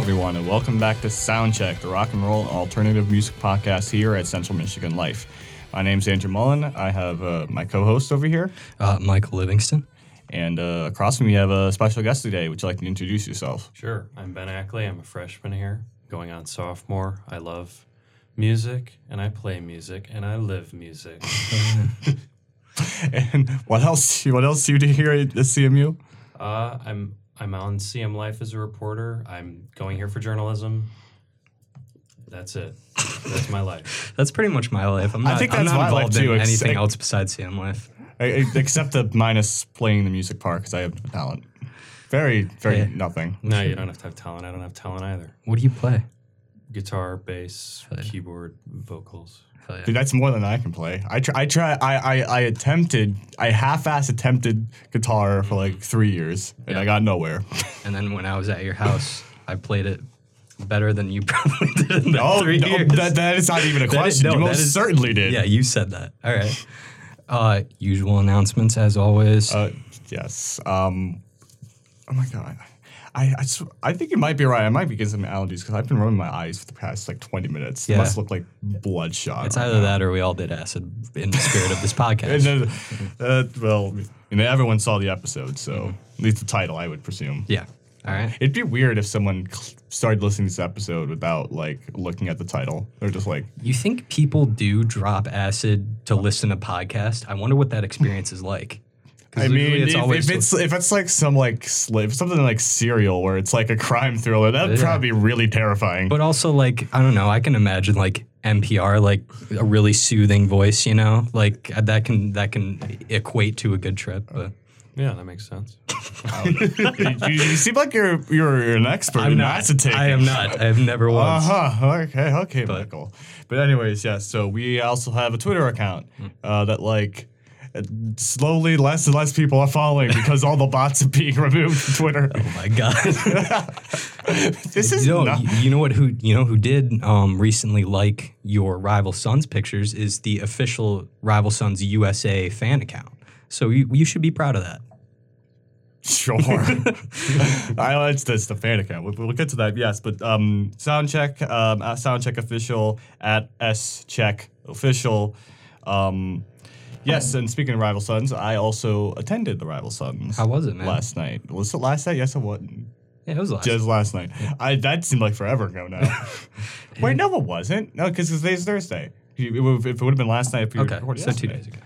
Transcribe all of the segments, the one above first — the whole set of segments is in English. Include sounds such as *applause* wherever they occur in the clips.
everyone, and welcome back to Soundcheck, the rock and roll alternative music podcast here at Central Michigan Life. My name's Andrew Mullen. I have uh, my co-host over here, Uh, Michael Livingston. and uh, across from me, we have a special guest today. Would you like to introduce yourself? Sure. I'm Ben Ackley. I'm a freshman here, going on sophomore. I love music, and I play music, and I live music. *laughs* And what else? What else do you do here at the CMU? Uh, I'm I'm on CM Life as a reporter. I'm going here for journalism. That's it. That's my life. *laughs* That's pretty much my life. I'm I not, think I'm not involved too, in ex- anything ex- else besides CM Life. I, I- except the minus playing the music part because I have no talent. Very, very Yeah. nothing. No, you don't have to have talent. I don't have talent either. What do you play? Guitar, bass, Hell yeah. keyboard, vocals. Hell yeah. Dude, that's more than I can play. I try. I try. I, I, I attempted. I half-ass attempted guitar for like three years, and I got nowhere. And then when I was at your house, I played it better than you *laughs* probably did in the Oh, three no, years. that, that is not even a That is- question. no, you that most is- certainly did. yeah, you said that. All right. Uh, usual announcements as always. Uh, yes. Um. Oh my god. I, I, I think you might be right. I might be getting some allergies because I've been rubbing my eyes for the past like 20 minutes. Yeah. must look like bloodshot. it's right either now. that or we all did acid in the spirit of this podcast. *laughs* then, uh, well, you know, everyone saw the episode, so at least the title, I would presume. yeah. All right. It'd be weird if someone started listening to this episode without like looking at the title. They're just like, You think people do drop acid to listen to podcasts? I wonder what that experience is like. 'Cause I mean, usually if, if it's if it's like some like slave something like Serial where it's like a crime thriller, that'd Yeah. probably be really terrifying. But also, like, I don't know. I can imagine like NPR, like a really soothing voice. You know, like uh, that can that can equate to a good trip. But Yeah, that makes sense. *laughs* *laughs* you, you seem like you're you're an expert I'm in acid taking. I am not. I have never Uh huh. Okay. Okay, Michael. But anyways, yes. so we also have a Twitter account Hmm. uh, that like slowly less and less people are following because all the bots are being *laughs* removed from Twitter. Oh my god. *laughs* this is you know, not. you, you know what? Who you know who did um, recently like your rival Sons pictures is the official rival Sons USA fan account. So you, you should be proud of that. Sure. *laughs* I it's, it's the fan account. We'll, we'll get to that. Yes, but um, soundcheck, um, at soundcheck official at s check official. Um, yes, and speaking of Rival Sons, I also attended the Rival Sons. How was it, man? Last night. Was it last night? Yes, it was. Yeah, it was last. Just last night. I that seemed like forever ago now. *laughs* Wait, no, it wasn't. No, because today's Thursday. If it would have been last night, if we okay, recorded so two days ago.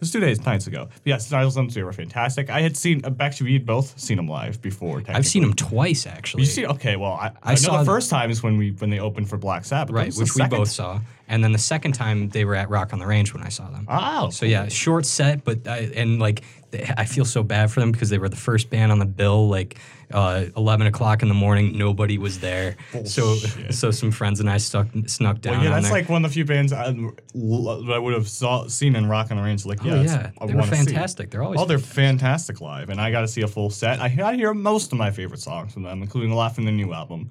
It was two days, nights ago. But yes, Rival Sons they were fantastic. I had seen uh, actually we'd both seen them live before. I've seen them twice actually. You see? Okay, well, I, I, I saw the the- first time is when we when they opened for Black Sabbath. Right, which we second? both saw, and then the second time they were at Rock on the Range when I saw them. Oh, So yeah, short set, but I, and like they, I feel so bad for them because they were the first band on the bill. Like uh, eleven o'clock in the morning, nobody was there. So so some friends and I stuck snuck down. Well, yeah, that's there. like one of the few bands I, I would have saw, seen in Rock the Range. Like, yeah, oh yeah, I they were wanna see. fantastic. They're always Oh, they're fantastic live, and I got to see a full set. I, I hear most of my favorite songs from them, including a lot from the new album.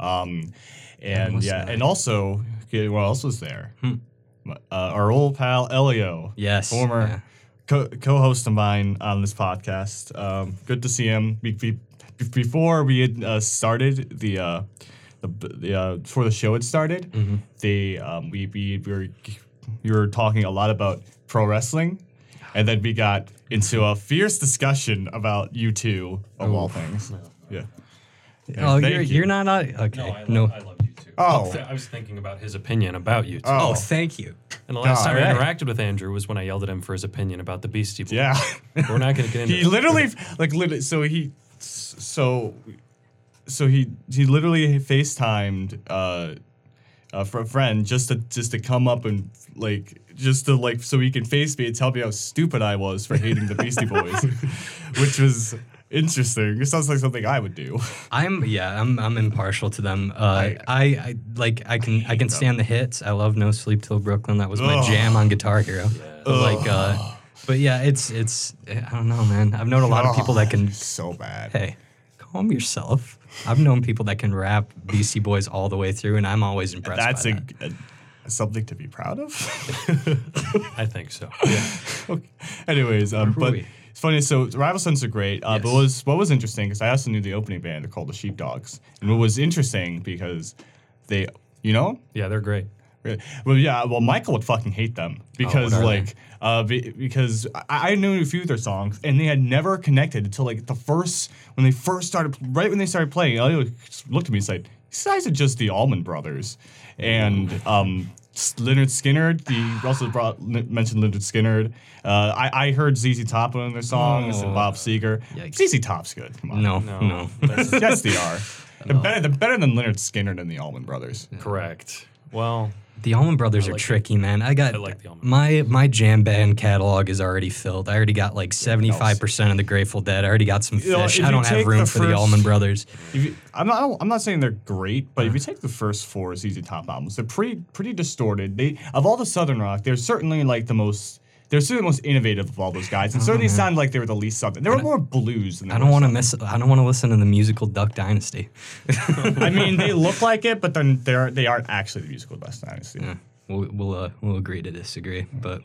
Um, and yeah, that. and also, what else was there? Uh, our old pal Elio, Hmm. Yes, former yeah. Co- co-host of mine on this podcast. Um, good to see him. Be- be- before we had uh, started the. Uh, the, the uh, before the show had started, Mm-hmm. they um, we, we we were we were talking a lot about pro wrestling, and then we got into a fierce discussion about U2 of all things. Yeah. Yeah, Oh, thank you're, you. you're not. uh, Okay, No, I, no. I love you too. Oh. I was thinking about his opinion about you too. Oh. Oh, thank you. And the last God. time I interacted with Andrew was when I yelled at him for his opinion about the Beastie Boys. Yeah. We're not going to get into *laughs* he literally like literally so he so so he he literally FaceTimed uh for a friend just to just to come up and like just to like so he can face me and tell me how stupid I was for hating the Beastie Boys, *laughs* which was interesting. It sounds like something I would do. *laughs* I'm yeah, I'm I'm impartial to them. Uh, I- I, I like I can I can them. stand the hits. I love No Sleep Till Brooklyn. That was my Ugh. jam on Guitar Hero. But like uh, but yeah, it's it's I don't know, man. I've known a lot of people that can so bad. hey, calm yourself. I've known people that can rap Beastie Boys all the way through, and I'm always impressed. That's by a, that. a- something to be proud of. *laughs* I think so. *laughs* okay. Anyways, um, but we? It's funny. So Rival Sons are great. Uh, But what was what was interesting because I also knew the opening band. Called the Sheepdogs, and what was interesting because they, you know, Yeah, they're great. Really? Well, yeah. Well, Michael would fucking hate them because, what are they? like, uh, be, because I, I knew a few of their songs and they had never connected until like the first when they first started, right when they started playing. I looked at me and said, "These guys are just the Allman Brothers," and um. S- Lynyrd Skynyrd. The also brought mentioned Lynyrd Skynyrd. Uh, I, I heard ZZ Top on their songs and Oh. Bob Seger. Yikes. ZZ Top's good. Come on. No, No, no. that's *laughs* yes, they are. They're better, they're better than Lynyrd Skynyrd and the Allman Brothers. correct. Well, The Allman Brothers I are like tricky, man. I got I like the Allman my my jam band catalog is already filled. I already got like seventy five percent of the Grateful Dead. I already got some You know, Phish. if I you don't have take room the for the first- Allman Brothers. If you, I'm not. I don't- I'm not saying they're great, but if you take the first four ZZ Top albums, they're pretty pretty distorted. They of all the Southern rock, they're certainly like the most. They're certainly the most innovative of all those guys, and certainly sounded like they were the least something. There were more blues than they I don't want to miss. I don't want to listen to the musical Duck Dynasty. *laughs* I mean, they look like it, but then they're they aren't actually the musical Duck dynasty. Yeah, we'll we'll, uh, we'll agree to disagree. But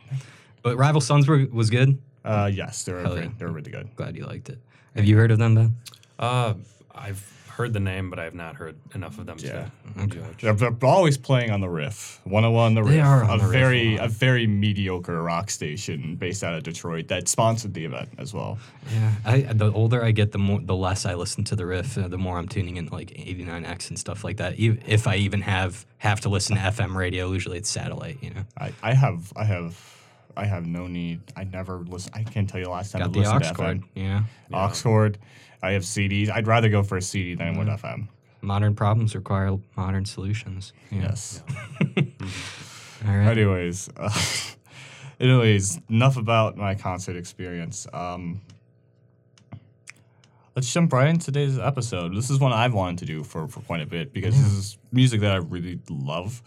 but Rival Sons were, was good. Uh, yes, they were Hell yeah. they were really good. Glad you liked it. Have you heard of them, Ben? uh, I've heard the name, but I have not heard enough of them Yeah. to judge. They're, they're always playing on the Riff, 101 the Riff, They are a on the Riff a very lot. a very mediocre rock station based out of Detroit that sponsored the event as well. Yeah, I the older I get, the more the less I listen to the riff. Uh, the more I'm tuning in like 89X and stuff like that. If I even have have to listen to FM radio, usually it's satellite. You know, I, I have I have I have no need. I never listen. I can't tell you the last time I got the listened to cord. FM. Yeah, Aux cord. I have CDs. I'd rather go for a CD than I would Mm-hmm. FM. modern problems require modern solutions. Yeah. Yes. *laughs* All right. Anyways, uh, *laughs* anyways, enough about my concert experience. Um, let's jump right into today's episode. This is one I've wanted to do for, for quite a bit because this is music that I really love.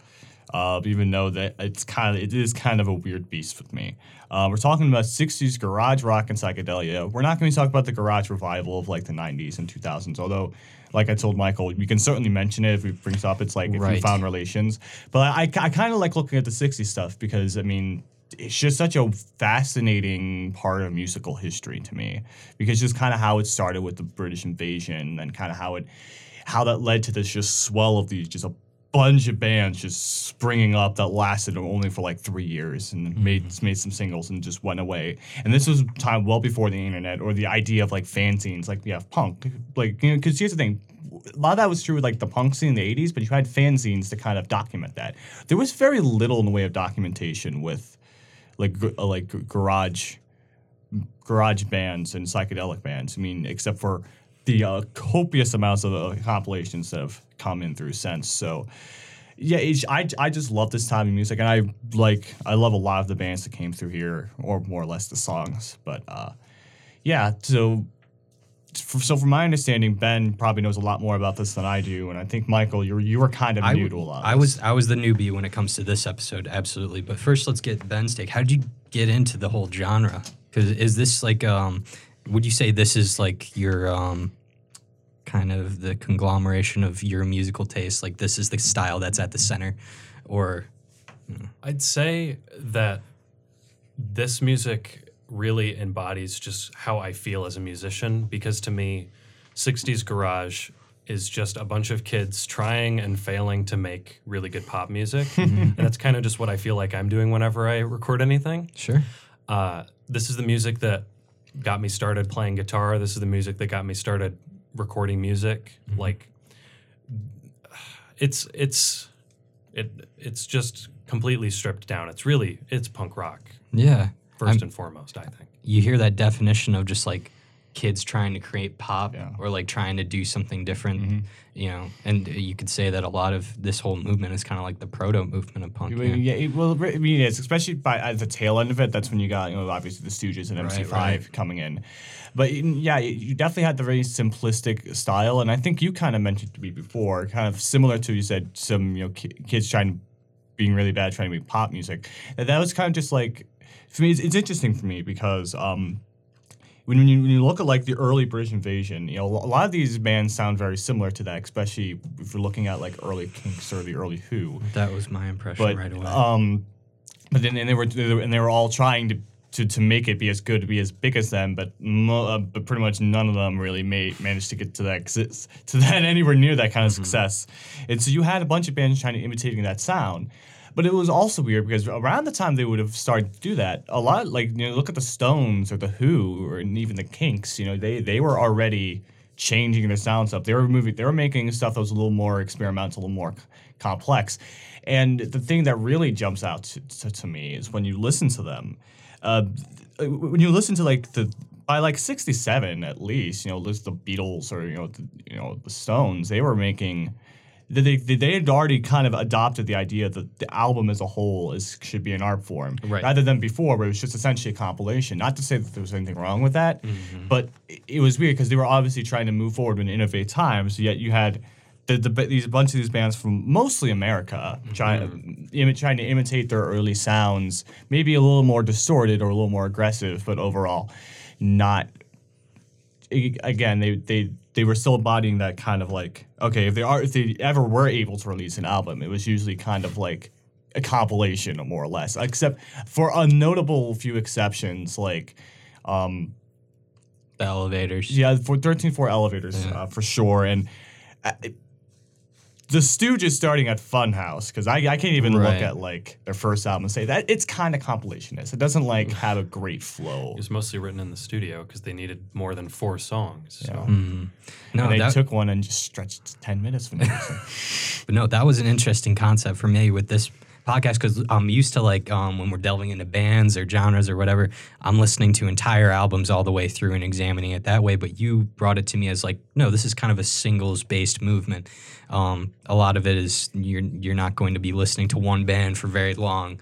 Uh, even though that it's kind of it is kind of a weird beast with me. Uh, we're talking about 60s garage rock and psychedelia. We're not going to talk about the garage revival of like the 90s and 2000s, although, like I told Michael, we can certainly mention it if it brings up. It's like if we Right. found relations. But I, I kind of like looking at the 60s stuff because, I mean, it's just such a fascinating part of musical history to me because just kind of how it started with the British invasion and kind of how it how that led to this just swell of these just a bunch of bands just springing up that lasted only for like three years and made made some singles and just went away. And this was time well before the internet or the idea of like fanzines, like yeah, punk, like you know, because here's the thing. A lot of that was true with like the punk scene in the 80s, but you had fanzines to kind of document that. There was very little in the way of documentation with like g- uh, like garage garage bands and psychedelic bands. I mean, except for the uh, copious amounts of uh, compilations that have come in through since. So, yeah, I, I just love this time of music, and I like I love a lot of the bands that came through here, or more or less the songs. But uh, yeah, so. So, from my understanding, Ben probably knows a lot more about this than I do, and I think Michael, you were you were kind of I, new to a lot. Of I this. was I was the newbie when it comes to this episode, absolutely. But first, let's get Ben's take. How did you get into the whole genre? Because is this like, um, would you say this is like your um, kind of the conglomeration of your musical taste? Like this is the style that's at the center, or I'd say that this music really embodies just how I feel as a musician because to me, 60s garage is just a bunch of kids trying and failing to make really good pop music. *laughs* and that's kind of just what I feel like I'm doing whenever I record anything. sure, Uh, this is the music that got me started playing guitar. This is the music that got me started recording music. Mm-hmm. Like, it's it's it it's just completely stripped down. It's really it's punk rock yeah. 1st and foremost. I think. You hear that definition of just like kids trying to create pop Yeah. or like trying to do something different, you know. And you could say that a lot of this whole movement is kind of like the proto movement of punk. Yeah. yeah, it, well, I mean, it's especially by at the tail end of it. That's when you got, you know, obviously the Stooges and MC5 right. coming in. But mm, yeah, you definitely had the very simplistic style, and I think you kind of mentioned to me before, kind of similar to you said some, you know, ki- kids trying, being really bad trying to make pop music. That that was kind of just like, for me, it's, it's interesting for me because. um when you, when you look at like the early British invasion, you know, a lot of these bands sound very similar to that, especially if you're looking at like early Kinks or the early Who That was my impression but right away. um, but then and they were and they were all trying to to, to make it be as good, to be as big as them, but mo- uh, but pretty much none of them really made managed to get to that to that *laughs* anywhere near that kind of success. And so you had a bunch of bands trying to imitating that sound. But it was also weird because around the time they would have started to do that, a lot like you know, look at the Stones or the Who or even the Kinks. You know, they they were already changing their sounds up. They were moving. They were making stuff that was a little more experimental, a little more c- complex. And the thing that really jumps out to, to, to me is when you listen to them. Uh, when you listen to like the by like 67 at least you know list the beatles or you know the, you know the stones they were making they, they, they had already kind of adopted the idea that the album as a whole is should be an art form Right. rather than before where it was just essentially a compilation not to say that there was anything wrong with that mm-hmm. but it, it was weird because they were obviously trying to move forward and innovate times yet you had the, the, these a bunch of these bands from mostly America mm-hmm. trying imi- trying to imitate their early sounds, maybe a little more distorted or a little more aggressive, but overall, not. Again, they they they were still embodying that kind of like okay, if they are if they ever were able to release an album, it was usually kind of like a compilation, more or less, except for a notable few exceptions like. Um, The elevators. yeah, for 13th Floor Elevators Yeah. uh, for sure, and uh, the Stooges starting at Funhouse because I, I can't even Right. look at like their first album and say that it's kind of compilationist. It doesn't like mm. have a great flow. It was mostly written in the studio because they needed more than four songs. So. Mm-hmm. No, and they that, took one and just stretched ten minutes for no reason. *laughs* But no, that was an interesting concept for me with this podcast because I'm used to like um, when we're delving into bands or genres or whatever, I'm listening to entire albums all the way through and examining it that way. But you brought it to me as like, no, this is kind of a singles based movement. Um, a lot of it is you're you're not going to be listening to one band for very long,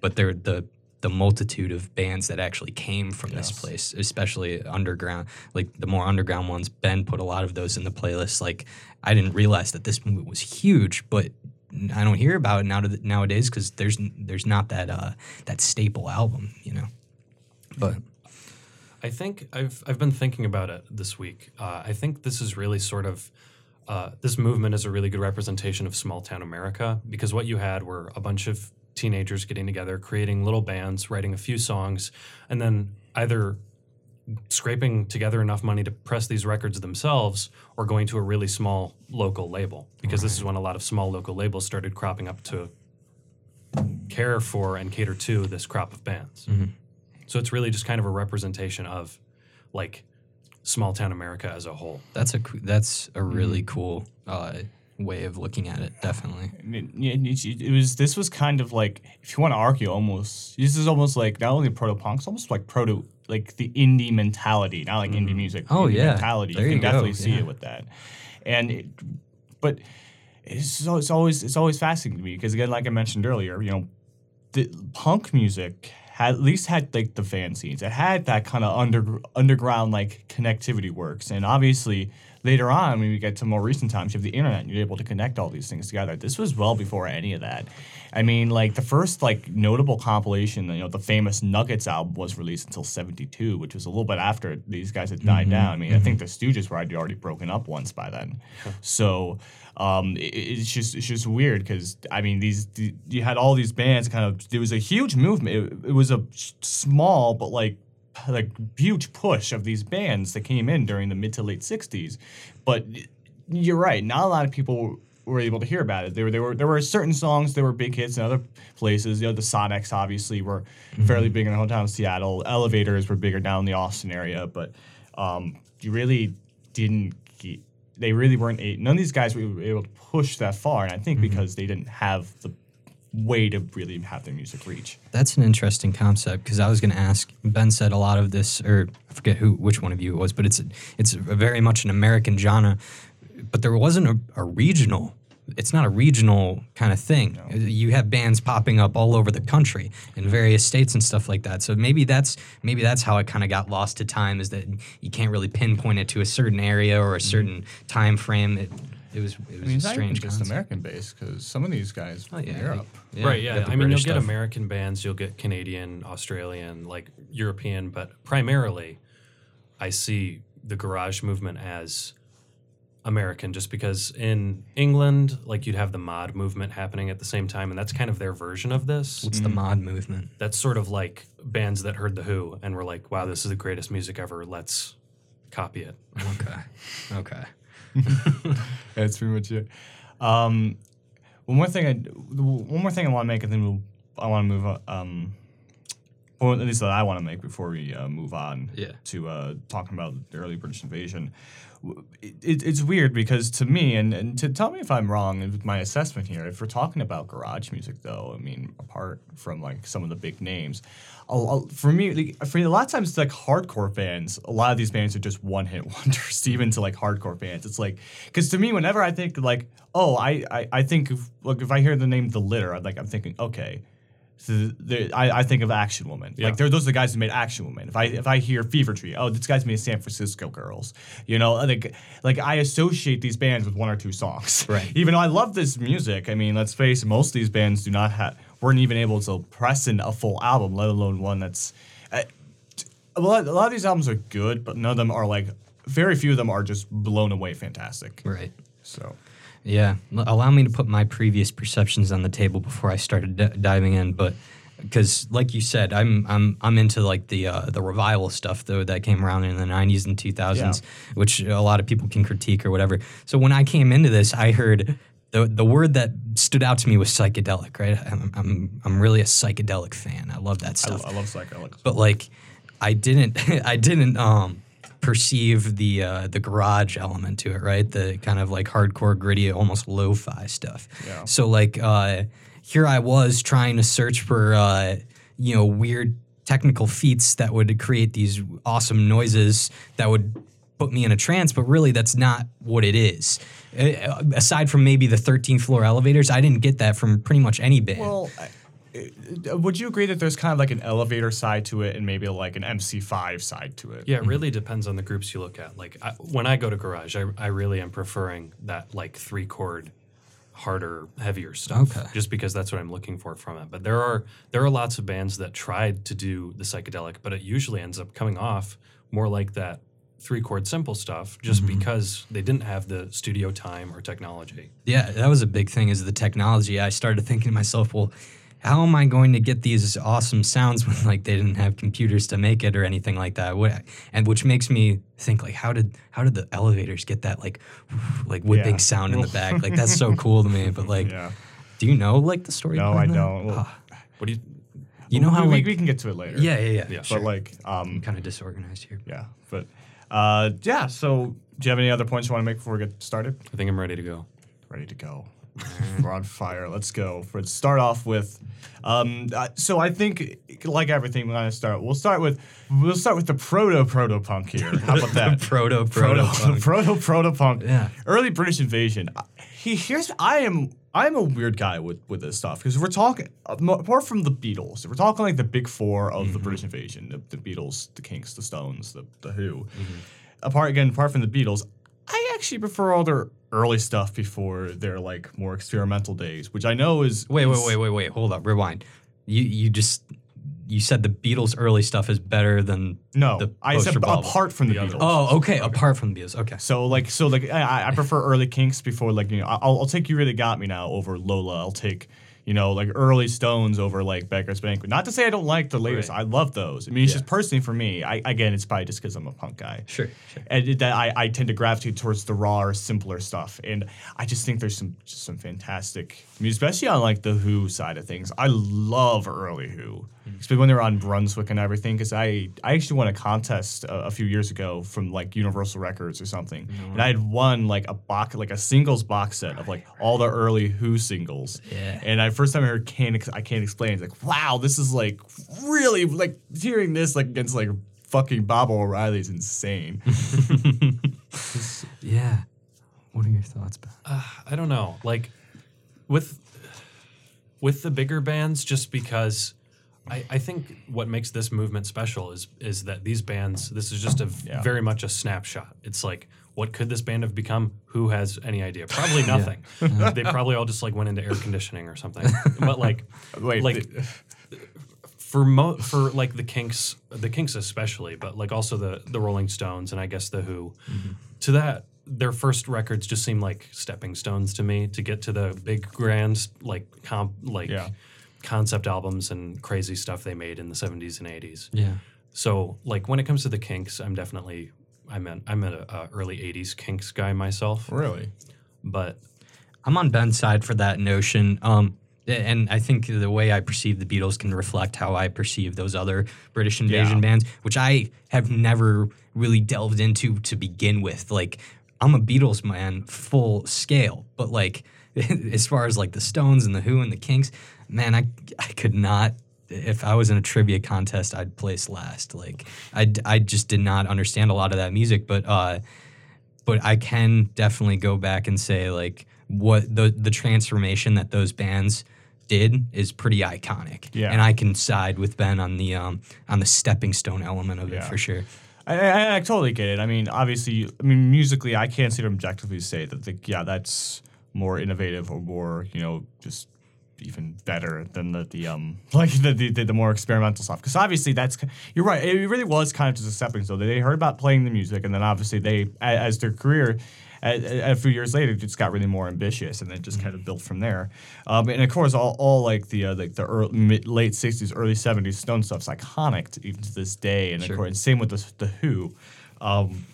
but they're the the multitude of bands that actually came from this place, especially underground, like the more underground ones. Ben put a lot of those in the playlist. Like I didn't realize that this movement was huge, but I don't hear about it now nowadays because there's there's not that uh, that staple album, you know. But I think I've I've been thinking about it this week. Uh, I think this is really sort of uh, this movement is a really good representation of small town America because what you had were a bunch of teenagers getting together, creating little bands, writing a few songs, and then either scraping together enough money to press these records themselves or going to a really small local label because this is when a lot of small local labels started cropping up to care for and cater to this crop of bands. So it's really just kind of a representation of like small town America as a whole. that's a that's a really cool uh, way of looking at it. Definitely. I mean, it, it was this was kind of like if you want to argue, almost this is almost like not only proto punk, it's almost like proto like the indie mentality, not like indie mm. music. Oh, indie yeah. mentality. There you you can go, definitely see yeah. it with that, and it, but it's, so- it's always it's always fascinating to me because again, like I mentioned earlier, you know, the punk music had at least had like the fanzines. It had that kind of under underground like connectivity works, and obviously later on when we get to more recent times, you have the internet, and you're able to connect all these things together. This was well before any of that. I mean, like the first like notable compilation, you know, the famous Nuggets album was released until '72, which was a little bit after these guys had died down. I mean, I think the Stooges were already broken up once by then, so. Um, it, it's just it's just weird because I mean these the, you had all these bands kind of there was a huge movement. It, it was a small but like like huge push of these bands that came in during the mid to late '60s. But you're right, not a lot of people were able to hear about it. There were there were there were certain songs that were big hits in other places. You know, the Sonics obviously were fairly big in the hometown of Seattle. Elevators were bigger down in the Austin area, but um, you really didn't. Get, they really weren't. None of these guys were able to push that far, and I think because they didn't have the way to really have their music reach. That's an interesting concept because I was going to ask. Ben said a lot of this, or I forget who, which one of you it was, but it's it's a very much an American genre. But there wasn't a, a regional. It's not a regional kind of thing. Uh, you have bands popping up all over the country in various states and stuff like that. So maybe that's maybe that's how it kind of got lost to time. Is that you can't really pinpoint it to a certain area or a mm-hmm. certain time frame. It it was it was Mm-hmm. I mean, a it's strange just concept. American based because some of these guys Oh, from yeah, Europe. yeah, right, yeah. got the I mean, you'll British get. American bands, you'll get Canadian, Australian, like European, but primarily I see the garage movement as American just because in England, like you'd have the mod movement happening at the same time, and that's kind of their version of this. What's the mod movement? That's sort of like bands that heard The Who and were like, wow, this is the greatest music ever. Let's copy it. Okay. Okay. *laughs* That's pretty much it. Um, one more thing, I, one more thing I want to make, and then we'll, I want to move on. Um, or at least that I want to make before we uh, move on Yeah. to uh, talking about the early British invasion. It, it's weird because to me, and, and to tell me if I'm wrong with my assessment here, if we're talking about garage music, though, I mean, apart from like some of the big names, I'll, for me, like, for a lot of times, it's like hardcore fans. a lot of these bands are just one hit *laughs* wonders, even to like hardcore fans. It's like, because to me, whenever I think like, oh, I, I, I think, of, like, if I hear the name The Litter, I'm like, I'm thinking, okay. So the, I, I think of Action Woman. Yeah. Like they're, those are the guys who made Action Woman. If I if I hear Fever Tree, oh, this guy's made San Francisco Girls. You know, like like I associate these bands with one or two songs. *laughs* Right. Even though I love this music, I mean, let's face it, most of these bands do not have weren't even able to press in a full album, let alone one that's. Uh, a lot, a lot of these albums are good, but none of them are like. Very few of them are just blown away fantastic. Right. So. Yeah, allow me to put my previous perceptions on the table before I started d- diving in, but because, like you said, I'm I'm I'm into like the uh, the revival stuff though that came around in the '90s and 2000s, Yeah. which a lot of people can critique or whatever. So when I came into this, I heard the the word that stood out to me was psychedelic. Right, I'm I'm, I'm really a psychedelic fan. I love that I, stuff I love psychedelics. but like I didn't *laughs* I didn't um perceive the uh, the garage element to it, right? The kind of like hardcore, gritty, almost lo-fi stuff. Yeah. So like uh, here I was trying to search for uh, you know weird technical feats that would create these awesome noises that would put me in a trance, but really that's not what it is. Uh, aside from maybe the 13th floor elevators, I didn't get that from pretty much any band. Well, I- Uh, would you agree that there's kind of like an elevator side to it and maybe like an MC5 side to it? Yeah, it really depends on the groups you look at. Like I, when I go to Garage, I, I really am preferring that like three chord, harder, heavier stuff. Okay. Just because that's what I'm looking for from it. But there are there are lots of bands that tried to do the psychedelic, but it usually ends up coming off more like that three chord simple stuff, just mm-hmm. because they didn't have the studio time or technology. Yeah, that was a big thing is the technology. I started thinking to myself, well, how am I going to get these awesome sounds when like they didn't have computers to make it or anything like that? What, and which makes me think like how did how did the elevators get that like *sighs* like whipping Yeah. sound in the back? Like that's so *laughs* cool to me. But like, Yeah. do you know like the story? No, I that? don't. Well, Ah, What do you? you know how we, we- like we can get to it later. yeah yeah yeah Yeah. But like, um, kind of disorganized here. yeah. But uh, yeah. So, do you have any other points you want to make before we get started? I think I'm ready to go. Ready to go. *laughs* We're on fire. Let's go. Let's start off with. Um, uh, so I think, like everything, we're gonna start. We'll start with. We'll start with the proto proto punk here. How about that? *laughs* proto proto proto. *laughs* proto proto punk. Yeah. Early British invasion. I- He here's I am I'm a weird guy with with this stuff because we're talking uh, apart from the Beatles, we're talking like the big four of the British invasion, the, the Beatles, the Kinks, the Stones, the the Who. Apart again, apart from the Beatles, I actually prefer all their early stuff before their like more experimental days, which I know is Wait, wait, wait, wait, wait. Hold up. Rewind. You you just you said the Beatles early stuff is better than No, the I said bubble. apart from the, The Beatles. Oh, okay. Apart from the Beatles. Okay. So like so like I, I prefer early Kinks before like you know I'll, I'll take you really got me now over Lola. I'll take you know like early Stones over like Beggars Banquet. Not to say I don't like the latest. Right. I love those. I mean it's Yeah. just personally for me. I again it's probably just because I'm a punk guy. Sure. Sure. And it- that I, I tend to gravitate towards the raw, simpler stuff, and I just think there's some just some fantastic, I mean, especially on like the Who side of things. I love early Who, Mm. especially when they're on Brunswick and everything. Because I I actually won a contest a, a few years ago from like Universal Records or something, and I had won like a box like a singles box set of like all the early Who singles. Yeah. And I first time I heard can't ex- I can't explain. It's like wow, this is like really like hearing this like against like fucking Baba O'Riley is insane. *laughs* *laughs* Yeah. What are your thoughts, Ben? Uh, I don't know. Like with with the bigger bands, just because I, I think what makes this movement special is is that these bands. This is just a Yeah. very much a snapshot. It's like, what could this band have become? Who has any idea? Probably *laughs* nothing. they probably all just like went into air conditioning or something. But like, *laughs* Wait, like the- for mo- for like the Kinks, the Kinks especially, but like also the the Rolling Stones and I guess the Who. Mm-hmm. To that their first records just seem like stepping stones to me to get to the big grand like comp like Yeah. Concept albums and crazy stuff they made in the 70s and 80s. Yeah. So like when it comes to the Kinks, I'm definitely I'm an I'm a uh, early 80s Kinks guy myself, Really? but I'm on Ben's side for that notion. Um, and I think the way I perceive the Beatles can reflect how I perceive those other British invasion Yeah. bands, which I have never really delved into to begin with. Like, I'm a Beatles man, full scale, but like, *laughs* as far as like the Stones and the Who and the Kinks, man, I I could not. If I was in a trivia contest, I'd place last. Like, I I just did not understand a lot of that music, but uh, but I can definitely go back and say like what the the transformation that those bands did is pretty iconic. Yeah. And I can side with Ben on the um on the stepping stone element of it for sure. I, I, I totally get it. I mean, obviously, I mean, musically, I can't sit objectively say that, the, yeah, that's more innovative or more, you know, just even better than the, the um *laughs* like the the, the, more experimental stuff. Because obviously, that's you're right. It really was kind of just a stepping stone. They heard about playing the music, and then obviously they, as their career. A, a few years later, it just got really more ambitious, and then just kind of built from there. Um, and of course, all, all like the uh, like the early, mid, late '60s, early '70s Stone stuff's iconic to, even to this day. And Sure. of course, and same with the, the Who. Um,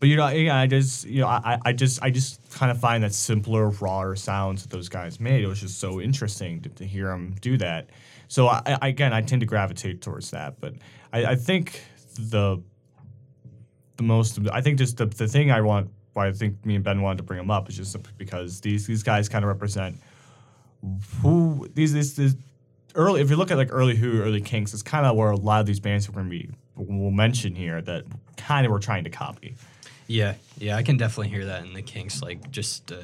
but you know, yeah, I just you know, I, I just I just kind of find that simpler, rawer sounds that those guys made. It was just so interesting to, to hear them do that. So I, I again, I tend to gravitate towards that. But I, I think the the most I think just the, the thing I want why I think me and Ben wanted to bring them up is just because these these guys kind of represent who these this, this early if you look at like early Who, early Kinks, it's kind of where a lot of these bands we're going to be we'll mention here that kind of were trying to copy. Yeah, yeah, I can definitely hear that in the Kinks, like just uh,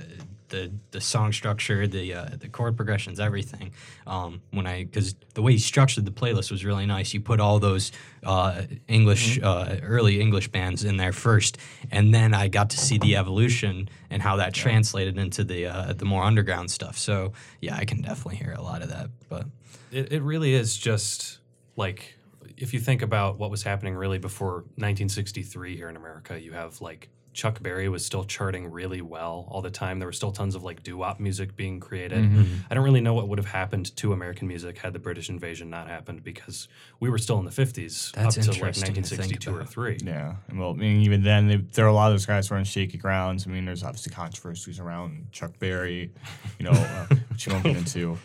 the the song structure, the uh, the chord progressions, everything. Um, when I because the way you structured the playlist was really nice. You put all those uh, English uh, early English bands in there first, and then I got to see the evolution and how that translated into the uh, the more underground stuff. So yeah, I can definitely hear a lot of that. But it, it really is just like if you think about what was happening really before 1963 here in America, you have like Chuck Berry was still charting really well all the time. There were still tons of like doo-wop music being created. Mm-hmm. I don't really know what would have happened to American music had the British invasion not happened because we were still in the 50s That's up to like interesting to think 1962 or 3. Yeah, and well, I mean, even then, they, there are a lot of those guys who are on shaky grounds. I mean, there's obviously controversies around Chuck Berry, you know, uh, which you won't get into.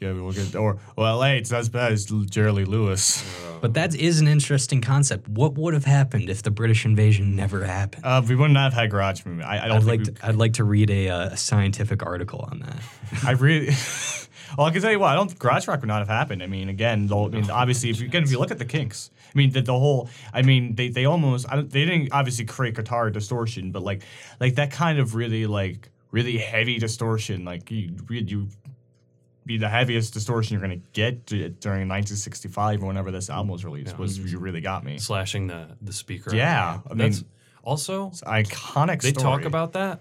Yeah, we'll get or well, hey, it's not as bad as Jerry Lewis. but that is an interesting concept. What would have happened if the British invasion never happened? Uh, we wouldn't have had Garage Movement. I, I don't I'd think like to, I'd like to read a, uh, a scientific article on that. I really. *laughs* well, I can tell you what. I don't. Garage rock would not have happened. I mean, again, the, I mean, obviously, if you again, if you look at the Kinks, I mean, the, the whole. I mean, they they almost. I don't, they didn't obviously create guitar distortion, but like like that kind of really like really heavy distortion. Like you you be the heaviest distortion you're gonna get d- during 1965 or whenever this album was released was mm-hmm. you really got me. Slashing the the speaker. Yeah, I mean- That's also iconic. they story. talk about that.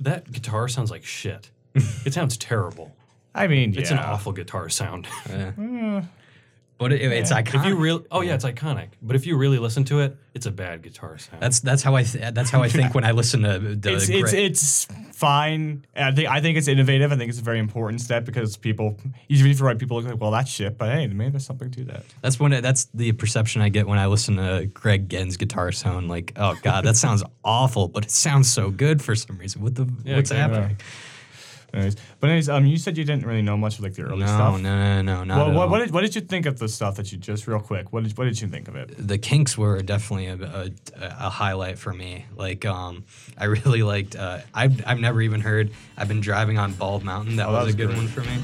That guitar sounds like shit. *laughs* it sounds terrible. I mean, It's yeah. an awful guitar sound. *laughs* Eh. *laughs* Mm. But it, it's iconic. if you really, oh yeah, it's iconic. But if you really listen to it, it's a bad guitar sound. that's that's how I th- that's how I think *laughs* when I listen to the it's, it's great- it's fine. I think I think it's innovative. I think it's a very important step because people, even if you write, people look like, well, that's shit. But hey, maybe there's something to that. that's when it, that's the perception I get when I listen to Greg Ginn's guitar sound. Like, oh god, that sounds *laughs* awful, but it sounds so good for some reason. What the what's exactly. happening? Anyways, but anyways, um, you said you didn't really know much of like the early No, stuff. no, no, no, no. Well, what, what did what did you think of the stuff that you just real quick? What did what did you think of it? the Kinks were definitely a, a, a highlight for me. Like, um, I really liked. Uh, I've I've never even heard. I've been driving on Bald Mountain. That Oh, that was, was a good great. one for me.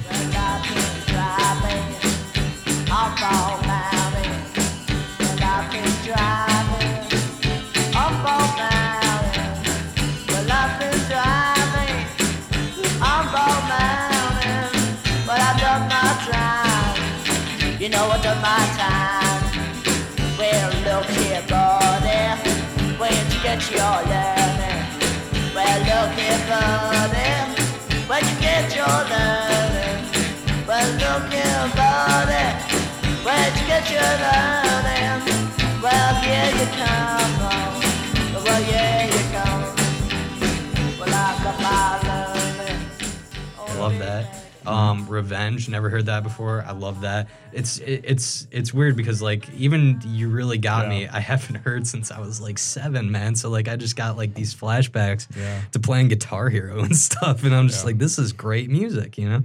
You know I done my time. Well, look here, buddy. Where'd you get your learning? Well, look here, buddy. Where'd you get your learning? Well, look here, buddy. Where'd you get your learning? Well, here you come. Um, Revenge, never heard that before. I love that. It's it, it's it's weird because like even you really got me. I haven't heard since I was like seven, man. So like I just got like these flashbacks Yeah. to playing Guitar Hero *laughs* and stuff, and I'm just Yeah. like, this is great music, you know.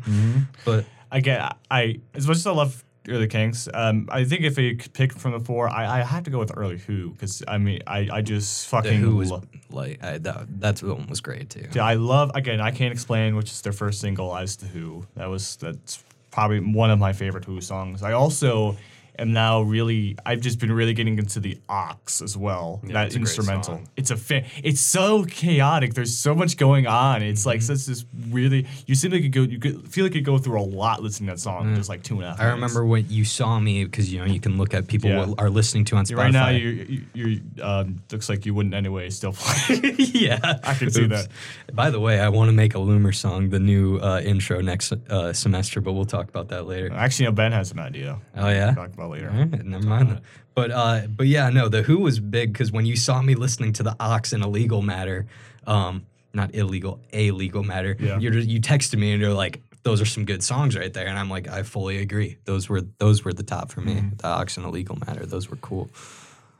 But I get I as much as I love early Kinks, um, I think if could pick from the four, I, I have to go with early Who because I mean I, I just the fucking Who was lo- like I, that, that's one was great too. Yeah, I love again. I can't explain which is their first single as the Who. That was that's probably one of my favorite Who songs. I also am now really. I've just been really getting into the Ox as well. Yeah, that it's instrumental. It's a fa- It's so chaotic. There's so much going on. It's like Mm-hmm. such this really. You seem like you go. You could feel like you go through a lot listening to that song. in Just like two and a half. I minutes. remember when you saw me because you know you can look at people Yeah. what are listening to on Spotify. Right now, you you you, um, looks like you wouldn't anyway. Still play. *laughs* yeah, I can see that. By the way, I want to make a Loomer song, the new uh, intro next uh, semester, but we'll talk about that later. Actually, no, Ben has an idea. Oh yeah, Talk about later. All right, never mind. But uh, but yeah, no, the Who was big because when you saw me listening to the Ox in Illegal Matter, um, not illegal, a legal matter, Yeah. you're you texted me and you're like, those are some good songs right there, and I'm like, I fully agree. Those were those were the top for me. Mm-hmm. The Ox and Illegal Matter, those were cool.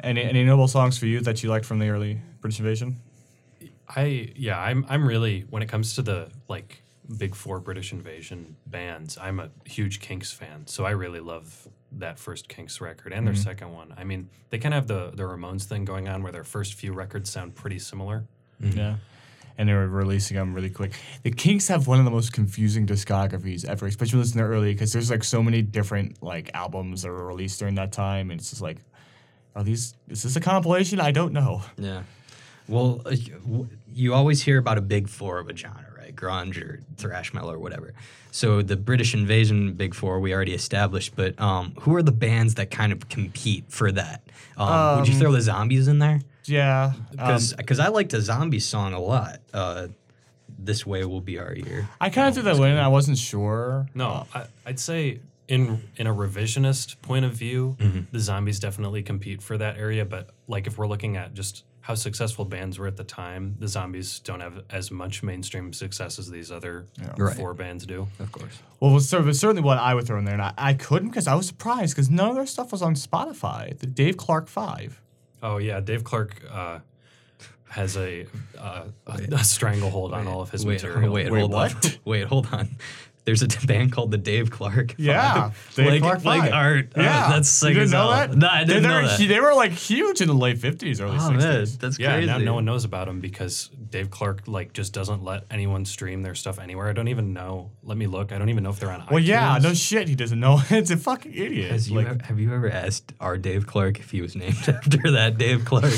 Any any notable songs for you that you liked from the early British Invasion? I yeah, I'm I'm really when it comes to the like big four British invasion bands, I'm a huge Kinks fan. So I really love that first Kinks record and their second one. I mean, they kind of have the the Ramones thing going on where their first few records sound pretty similar. Yeah. And they were releasing them really quick. The Kinks have one of the most confusing discographies ever, especially when you listen to early, because there's like so many different like albums that were released during that time, and it's just like, are these? Is this a compilation? I don't know. Yeah. Well, uh, y- w- you always hear about a big four of a genre, right? Grunge or thrash metal or whatever. So the British Invasion big four we already established, but um, who are the bands that kind of compete for that? Um, would you throw the Zombies in there? Yeah. Um, Because I liked a Zombie song a lot. Uh, this way will be our year. I kind of threw that one in. I wasn't sure. No, I, I'd say in in a revisionist point of view, the zombies definitely compete for that area. But like if we're looking at just how successful bands were at the time, the zombies don't have as much mainstream success as these other Right. four bands do. Of course. Well, it was cer- it was certainly what I would throw in there, and I, I couldn't because I was surprised because none of their stuff was on Spotify. The Dave Clark Five. Oh yeah, Dave Clark uh, has a, uh, a, a stranglehold on all of his wait, material. Wait, Wait, hold on. *laughs* Wait, hold on. There's a *laughs* band called the Dave Clark. Yeah, Dave *laughs* like, Clark like Five. art. uh, Yeah, that's sick you didn't know that? No, I didn't they, know were, that. They were like huge in the late fifties, early Oh man, sixties. that's Yeah, crazy. now no one knows about him because Dave Clark like just doesn't let anyone stream their stuff anywhere. I don't even know. Let me look. I don't even know if they're on. well, yeah, no shit. He doesn't know. *laughs* it's a fucking idiot. Has you ever, have you ever asked our Dave Clark if he was named after that Dave Clark?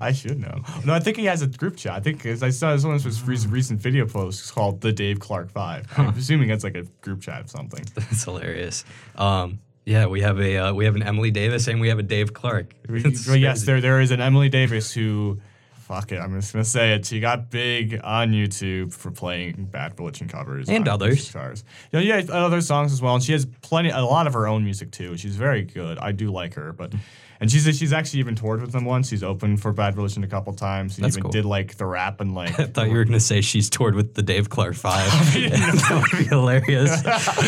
I should know. No, I think he has a group chat. I think I saw one of his recent, video posts called the Dave Clark Five. I'm assuming it's like a group chat of something. *laughs* That's hilarious. Um, yeah, we have a uh, we have an Emily Davis and we have a Dave Clark. *laughs* Well, yes, there there is an Emily Davis who, fuck it, I'm just gonna say it. She got big on YouTube for playing Bad Religion covers And others. guitars. Yeah, yeah, other songs as well. And she has plenty, a lot of her own music too. She's very good. I do like her, but. And she's she's actually even toured with them once. She's opened for Bad Religion a couple times. She That's even cool. did like the rap and like. *laughs* I thought you were gonna say she's toured with the Dave Clark Five. *laughs* *laughs* that would be hilarious.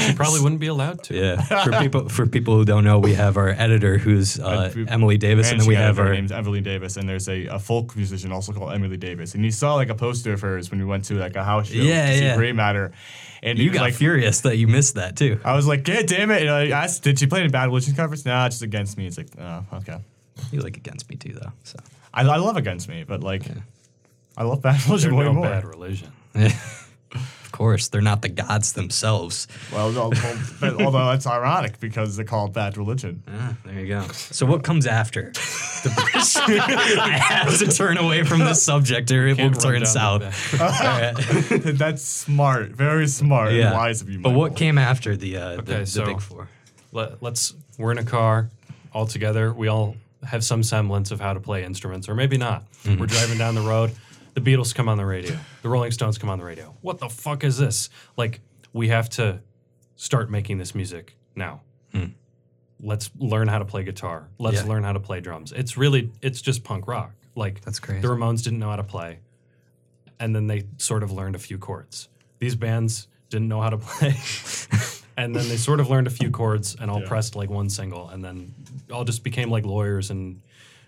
she Probably wouldn't be allowed to. Yeah, for people for people who don't know, we have our editor who's uh, we- Emily Davis, and then we have editor our named Emily Davis, and there's a, a folk musician also called Emily Davis. And you saw like a poster of hers when we went to like a house show. Yeah, to see yeah. Grey Matter. And you he got like, furious that you missed that too. I was like, God damn it! And I asked, did she play any Bad Religion covers? Nah, just against me. It's like, oh, okay. You like against me too, though. So I, I love against me, but like, I love Bad Religion way no more. bad religion. *laughs* of course, they're not the gods themselves. Well, no, well, but, *laughs* although that's ironic because they're called Bad Religion. Ah, there you go. So what comes after? The British- *laughs* I have to turn away from this subject, or it will Can't run turn south. the back. *laughs* That's smart, very smart, and wise of you. But what came after the uh, the, Okay, the so- big four? Let, let's. We're in a car all together. We all have some semblance of how to play instruments, or maybe not. Mm-hmm. We're driving down the road. The Beatles come on the radio. The Rolling Stones come on the radio. What the fuck is this? Like, we have to start making this music now. Let's learn how to play guitar. Let's Hmm. Yeah. learn how to play drums. It's really, it's just punk rock. Like, That's crazy. The Ramones didn't know how to play, and then they sort of learned a few chords. These bands didn't know how to *laughs* play. *laughs* and then they sort of learned a few chords and all Yeah. pressed like one single and then all just became like lawyers and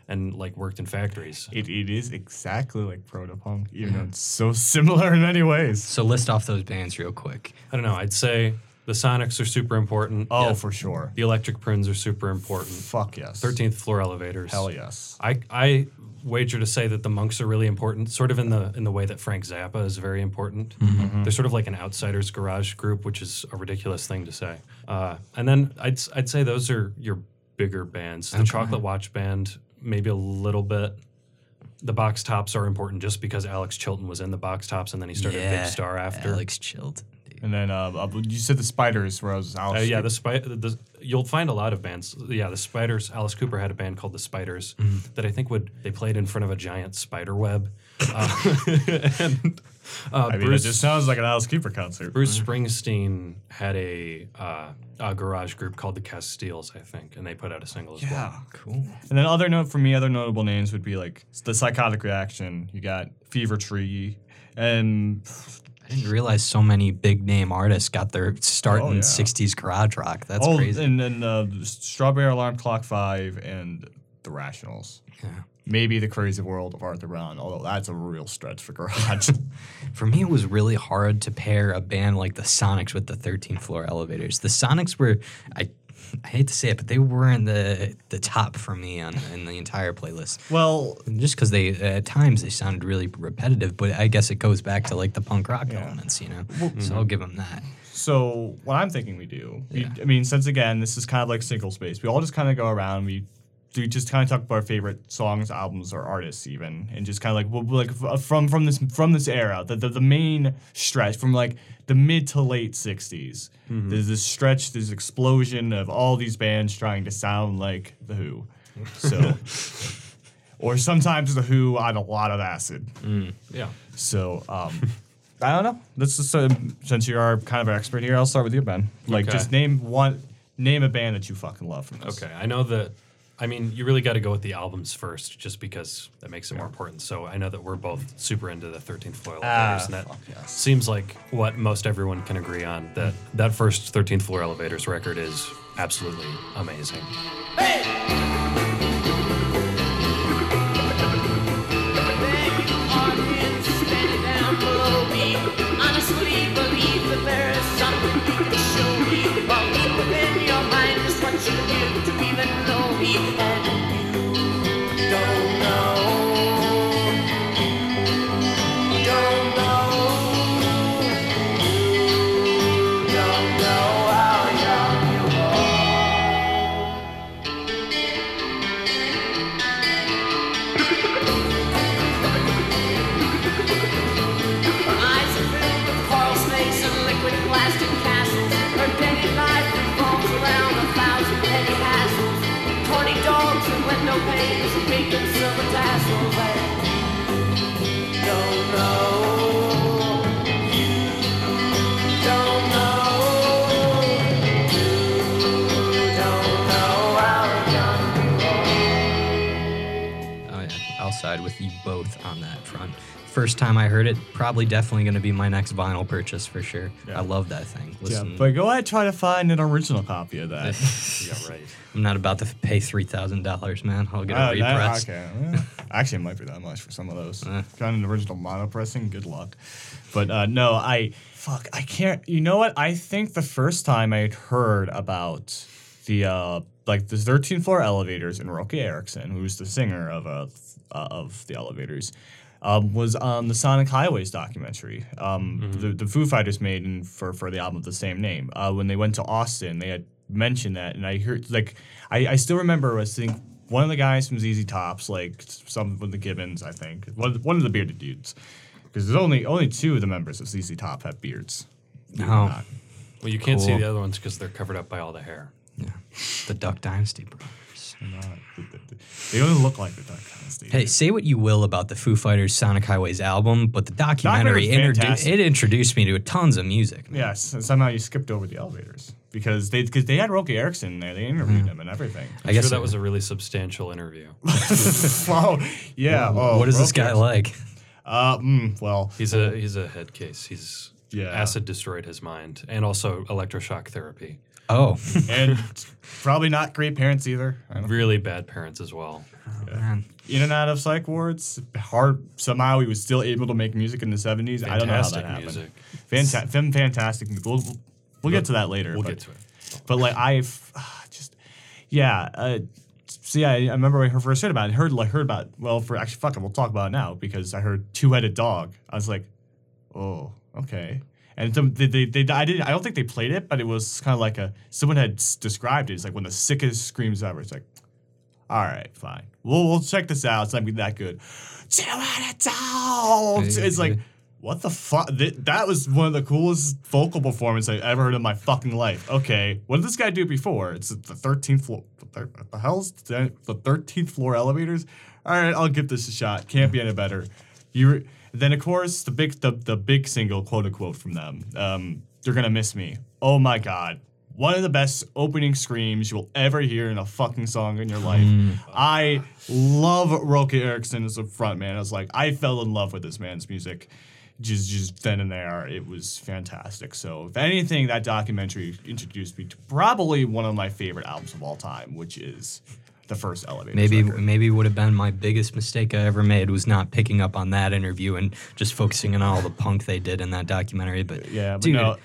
and like worked in factories. It, it is exactly like protopunk, even though mm-hmm. it's so similar in many ways. So list off those bands real quick. I don't know, I'd say the Sonics are super important. Oh, Yeah. for sure. the Electric Prunes are super important. Fuck yes. 13th floor elevators. Hell yes. I I wager to say that the monks are really important, sort of in the in the way that Frank Zappa is very important. Mm-hmm. Mm-hmm. They're sort of like an outsiders garage group, which is a ridiculous thing to say. Uh, and then I'd s- I'd say those are your bigger bands. The Chocolate Watch Band, maybe a little bit. The Box Tops are important just because Alex Chilton was in the Box Tops, and then he started a Big Star after. Alex Chilton. dude. And then uh, uh, you said the spiders, where I was Uh, yeah, the, spi- the you'll find a lot of bands. Yeah, the Spiders. Alice Cooper had a band called the Spiders that I think would they played in front of a giant spider web. Uh, *laughs* and uh, I mean, Bruce, it just sounds like an Alice Cooper concert. Bruce Springsteen had a, uh, a garage group called the Castiles, I think, and they put out a single as well. Yeah. Cool. And then other note for me, other notable names would be like the Psychotic Reaction. You got Fever Tree, and I didn't realize so many big name artists got their start Oh, in yeah. 60s garage rock. That's oh, crazy. and then uh, Strawberry Alarm Clock Five and the Rationals. Yeah. Maybe the Crazy World of Arthur Brown, although that's a real stretch for garage. *laughs* For me, it was really hard to pair a band like the Sonics with the 13th floor elevators. The Sonics were, I, I hate to say it, but they weren't the the top for me on in the entire playlist. well, Just because they at times they sounded really repetitive, but I guess it goes back to like the punk rock Yeah. elements, you know. So I'll mm-hmm. give them that. So what I'm thinking we do, we, Yeah. I mean, since again this is kind of like single space, we all just kind of go around. We do just kind of talk about our favorite songs, albums, or artists, even, and just kind of like well, like from from this from this era, the, the the main stretch from like the mid to late '60s. There's this stretch, this explosion of all these bands trying to sound like the Who. So. *laughs* Or sometimes the Who on a lot of acid. Yeah. So, um, *laughs* I don't know. Let's just uh, since you are kind of an expert here, I'll start with you, Ben. Like, Okay. just name one, name a band that you fucking love from this. Okay, I know that. I mean, you really got to go with the albums first, just because that makes it more important. So I know that we're both super into the 13th floor elevators, and that Ah, fuck yes. seems like what most everyone can agree on. That that first 13th floor elevators record is absolutely amazing. Eyes First time I heard it, probably definitely going to be my next vinyl purchase for sure. Yeah. I love that thing. Yeah, but go ahead, try to find an original copy of that. *laughs* Yeah, right. I'm not about to pay three thousand dollars, man. I'll get a Uh, that- repress. okay. well, actually, it might be that much for some of those. Eh. Got an original mono pressing. Good luck. But uh, no, I fuck. I can't. You know what? I think the first time I heard about the uh, like the 13th floor elevators and Roky Erickson, who's the singer of uh, uh, of the elevators. Um, was on the Sonic Highways documentary. Um, the, the Foo Fighters made in, for for the album of the same name. Uh, when they went to Austin, they had mentioned that, and I heard like I, I still remember I think one of the guys from ZZ Tops, like some of the Gibbons, I think one of the, one of the bearded dudes, because there's only only two of the members of ZZ Top have beards. believe it or not. Well, you can't see the other ones because they're covered up by all the hair. Yeah. The Duck Dynasty brothers. Not- they only look like the Duck Dynasty. Hey, say what you will about the Foo Fighters Sonic Highways album, but the documentary Documentary's introdu- it introduced me to tons of music. man. Yes, and somehow you skipped over the elevators because they because they had Roky Erickson there. They interviewed him and everything. I guess sure that so. was a really substantial interview. *laughs* wow. Yeah. Oh, what is this guy Erickson. like? Uh, mm, well, He's a he's a head case. He's Yeah. acid destroyed his mind, and also electroshock therapy. Oh, *laughs* and probably not great parents either. Really bad parents as well. man. in and out of psych wards. Hard somehow he was still able to make music in the seventies. I don't know how that Fantastic happened. music. Fanta- film fantastic. We'll, we'll get to that later. We'll but, get to it. But like I've ah, just yeah. Uh, so yeah, I I remember when I first heard about it. Heard like heard about well for actually fuck it, we'll talk about it now because I heard two headed dog. I was like, oh okay. And some, they, they, they, I didn't. I don't think they played it, but it was kind of like a someone had s- described it. It's like one of the sickest screams ever. It's like, all right, fine. We'll we'll check this out. It's not gonna be that good. Two-headed dog. It's like, what the fuck? Th- that was one of the coolest vocal performances I've ever heard in my fucking life. Okay, what did this guy do before? It's the 13th floor. Thir- what the hell's the the 13th floor elevators? All right, I'll give this a shot. Can't be any better. You. re- Then of course the big the, the big single quote unquote from them. Um, they're gonna miss me. Oh my god. One of the best opening screams you'll ever hear in a fucking song in your life. I love Roky Erickson as a frontman. I was like, I fell in love with this man's music just just then and there. It was fantastic. So if anything, that documentary introduced me to probably one of my favorite albums of all time, which is the first Elevator. Maybe record. maybe would have been my biggest mistake I ever made was not picking up on that interview and just focusing on all the punk they did in that documentary. But Yeah, but dude, no.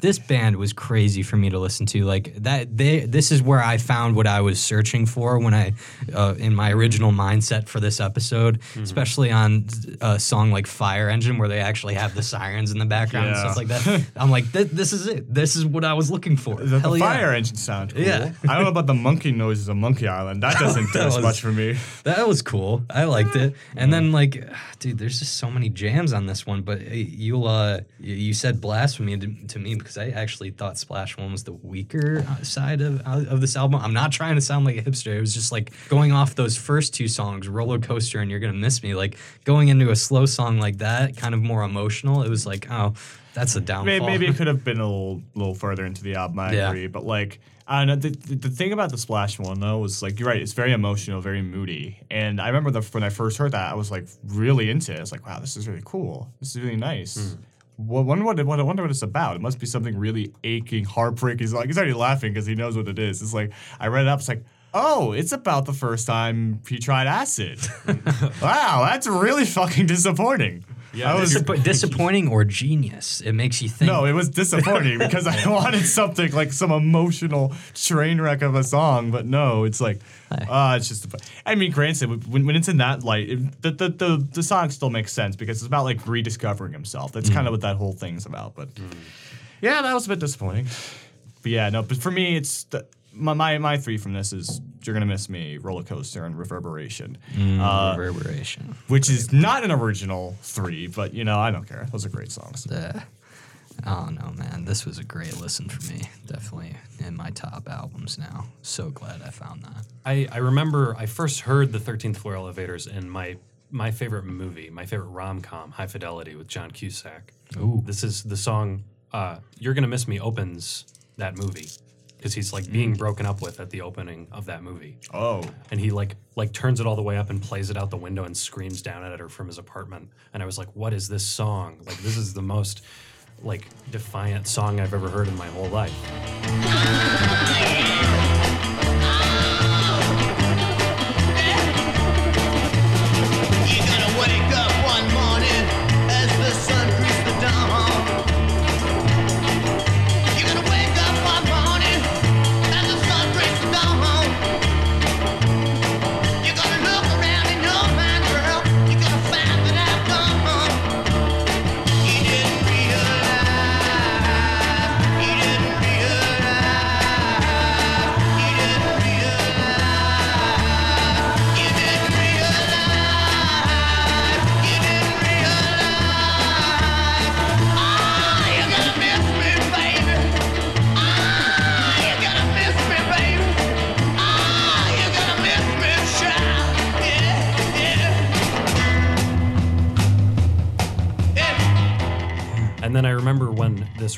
this band was crazy for me to listen to. Like that, they this is where I found what I was searching for when I uh, in my original mindset for this episode, Mm-hmm. especially on a song like Fire Engine where they actually have the sirens in the background and stuff like that. I'm like, "Th- this is it. This is what I was looking for. The, the yeah. fire engine sound cool. Yeah. I don't know about the monkey noises of Monkey Island. *laughs* That doesn't do That as was- much for me. That was cool. I liked it. And then like, dude, there's just so many jams on this one. But you'll uh, you said blasphemy to, to me because I actually thought Splash One was the weaker uh, side of uh, of this album. I'm not trying to sound like a hipster. It was just like going off those first two songs, Roller Coaster and You're Gonna Miss Me. Like going into a slow song like that, kind of more emotional. It was like, oh, that's a downfall. Maybe, maybe it *laughs* could have been a little, little further into the album. I Yeah. agree, but like, I know. The, the, thing about the Splash one though was like, you're right. It's very emotional, very moody. And I remember the, when I first heard that, I was like really into it. I was like, wow, this is really cool. This is really nice. Hmm. Well, wonder what, what I wonder what it's about. It must be something really aching, heartbreaking. He's like he's already laughing because he knows what it is. It's like I read it up. It's like. Oh, it's about the first time he tried acid. *laughs* wow, that's really fucking disappointing. Yeah, I was Disappo- disappointing or genius. It makes you think. no, it was disappointing *laughs* because I wanted something like some emotional train wreck of a song, but no, it's like, ah, it's just. I mean, granted, when, when it's in that light, it, the, the the the song still makes sense because it's about like rediscovering himself. That's kind of what that whole thing's about. But yeah, that was a bit disappointing. But yeah, no, but for me, it's the, my, my my three from this is "You're Gonna Miss Me," "Roller Coaster," and "Reverberation," uh, reverberation. which is not an original three, but you know I don't care. Those are great songs. the oh no man this was a great listen for me definitely in my top albums now so glad i found that I, I remember I first heard the 13th Floor Elevators in my my favorite movie, my favorite rom com, High Fidelity with John Cusack. Ooh. This is the song uh, You're Gonna Miss Me opens that movie because he's like being mm. broken up with at the opening of that movie. Oh, And he like like turns it all the way up and plays it out the window and screams down at her from his apartment. And I was like, what is this song? Like this is the most like defiant song I've ever heard in my whole life. *laughs*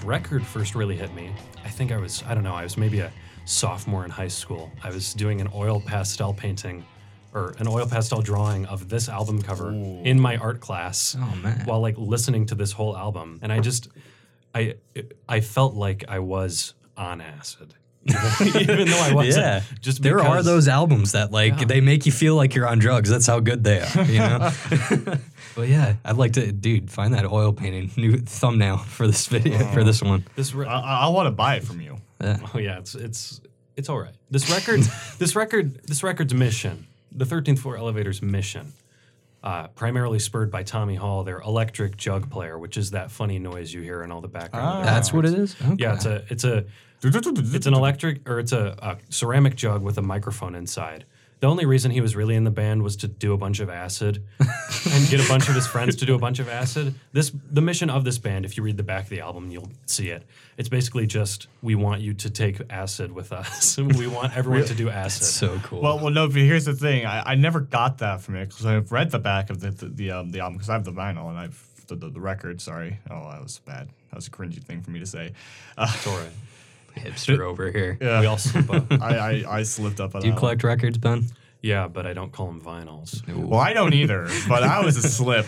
record first really hit me. I think I was, I don't know, I was maybe a sophomore in high school. I was doing an oil pastel painting or an oil pastel drawing of this album cover in my art class Oh, while like listening to this whole album. And I just, I I felt like I was on acid, even, *laughs* even though I wasn't. Yeah, just there are those albums that like Yeah. they make you feel like you're on drugs. That's how good they are, you know. *laughs* but yeah, I'd like to, dude, find that oil painting new thumbnail for this video for this one. This re- I, I want to buy it from you. Yeah. Oh yeah, it's it's it's all right. This record, *laughs* this record, this record's mission, the Thirteenth Floor Elevator's mission, uh, primarily spurred by Tommy Hall, their electric jug player, which is that funny noise you hear in all the background. of their That's what it is. Okay. Yeah, it's a it's a it's an electric or it's a, a ceramic jug with a microphone inside. The only reason he was really in the band was to do a bunch of acid and get a bunch of his friends to do a bunch of acid. This the mission of this band, if you read the back of the album, you'll see it. It's basically just we want you to take acid with us. *laughs* we want everyone to do acid. so cool. Well, well, no. But here's the thing. I, I never got that from it because I've read the back of the the, the, um, the album because I have the vinyl and I've the, the, the record. Sorry. Oh, that was bad. That was a cringy thing for me to say. Uh, It's all right. Hipster over here. yeah. We all slip up. *laughs* I, I, I slipped up on Do you that collect records, Ben? Yeah, but I don't call them vinyls. one. Well, I don't either, but I was a slip.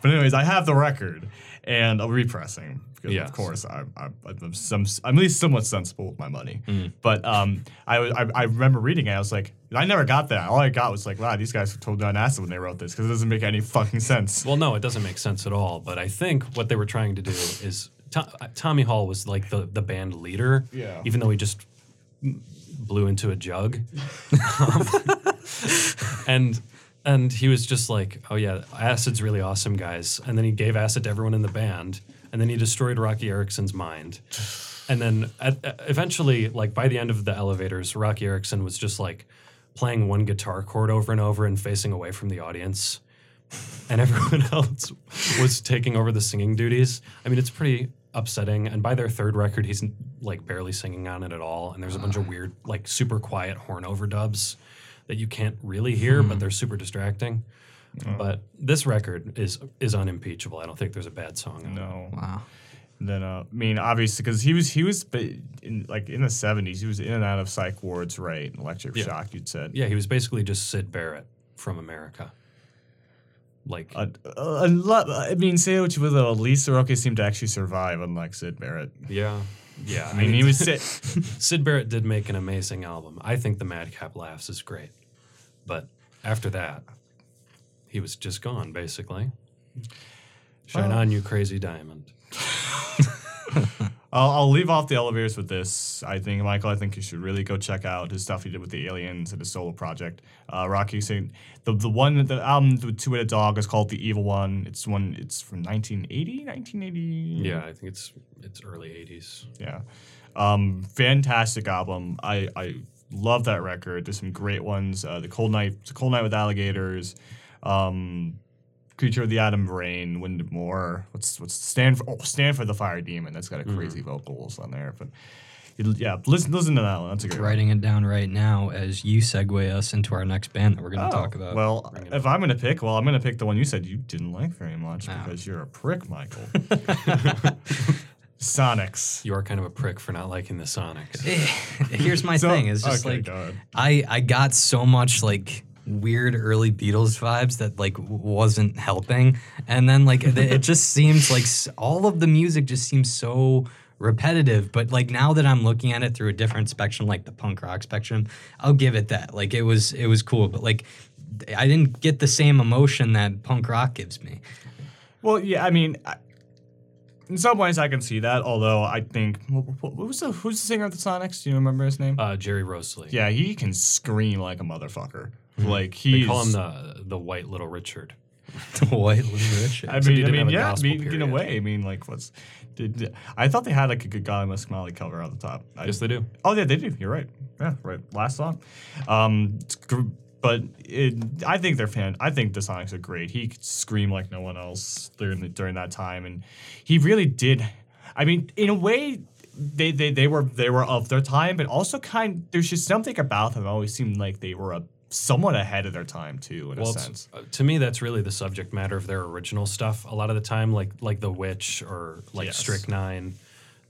But anyways, I have the record and a repressing because Yes. of course I, I, I'm some I'm at least somewhat sensible with my money. Mm. But um, I, was- I I remember reading it. I was like, I never got that. All I got was like, wow, these guys were totally on acid when they wrote this because it doesn't make any fucking sense. Well, no, it doesn't make sense at all. But I think what they were trying to do is To- uh, Tommy Hall was like the the band leader. Yeah. Even though he just blew into a jug, um, *laughs* and and he was just like, oh yeah, acid's really awesome, guys. And then he gave acid to everyone in the band, and then he destroyed Roky Erickson's mind. And then at, at- eventually, like by the end of the elevators, Roky Erickson was just like playing one guitar chord over and over and facing away from the audience and everyone *laughs* else was taking over the singing duties. I mean, it's pretty upsetting. And by their third record, he's like barely singing on it at all. And there's a bunch of weird, like super quiet horn overdubs that you can't really hear, but they're super distracting. But this record is is unimpeachable. I don't think there's a bad song. on it. No. Wow. Then uh, I mean, obviously, because he was he was ba- in like in the '70s, he was in and out of psych wards, right? Electric Yeah. shock, you'd said. Yeah, he was basically just Syd Barrett from America. Like, Uh, uh, a lot- I mean, say what you will, though, Lisa Roque seemed to actually survive, unlike Syd Barrett. yeah, yeah. I mean, he was *laughs* sit. Syd Barrett did make an amazing album. I think the Madcap Laughs is great. But after that, he was just gone, basically. Shine on, you crazy diamond. *laughs* I'll, I'll leave off the elevators with this. I think, Michael, I think you should really go check out his stuff he did with the aliens and his solo project. Uh, Rocky saying the the one the album with Two Headed Dog is called The Evil One. It's one. It's from 1980, 1980. Yeah, I think it's it's early 80s. Yeah. Um, fantastic album. I, I love that record. There's some great ones. Uh, the Cold Night, the Cold Night with Alligators, um, Creature of the Atom Brain, Wind More. What's what's stand for? Oh, stand for the Fire Demon. That's got a crazy vocals on there. But yeah, listen listen to that one. That's a great. one. Writing it down right now as you segue us into our next band that we're going to Oh, talk about. Well, if I'm gonna pick, well, I'm gonna pick the one you said you didn't like very much Oh. because you're a prick, Michael. *laughs* *laughs* Sonics. You are kind of a prick for not liking the Sonics. *laughs* Eh, here's my So- thing: is just okay, like go. I I got so much like weird early Beatles vibes that like wasn't helping, and then like it, it just seems like all of the music just seems so repetitive. But like now that I'm looking at it through a different spectrum, like the punk rock spectrum, I'll give it that. Like it was it was cool, but like I didn't get the same emotion that punk rock gives me. Well, yeah, I mean, I, in some ways I can see that. Although I think, what, what was the who's the singer of the Sonics? Do you remember his name? Uh, Gerry Roslie. yeah, he can scream like a motherfucker. Mm-hmm. Like They he's. call him the the White Little Richard. *laughs* The White Little Richard. I Except he mean, I didn't mean, yeah. I mean, in a way, I mean, like, what's? Did, I thought they had like a good guy with Smiley cover on the top. I, Yes, they do. Oh, yeah, they do. You're right. Yeah, right. Last song. Um, but it, I think they're fan. I think the Sonics are great. He could scream like no one else during the, during that time, and he really did. I mean, in a way, they, they they were they were of their time, but also kind. There's just something about them always seemed like they were a, somewhat ahead of their time too, in Well, a sense. uh, to me, that's really the subject matter of their original stuff. A lot of the time, like like The Witch or like Yes. Strychnine,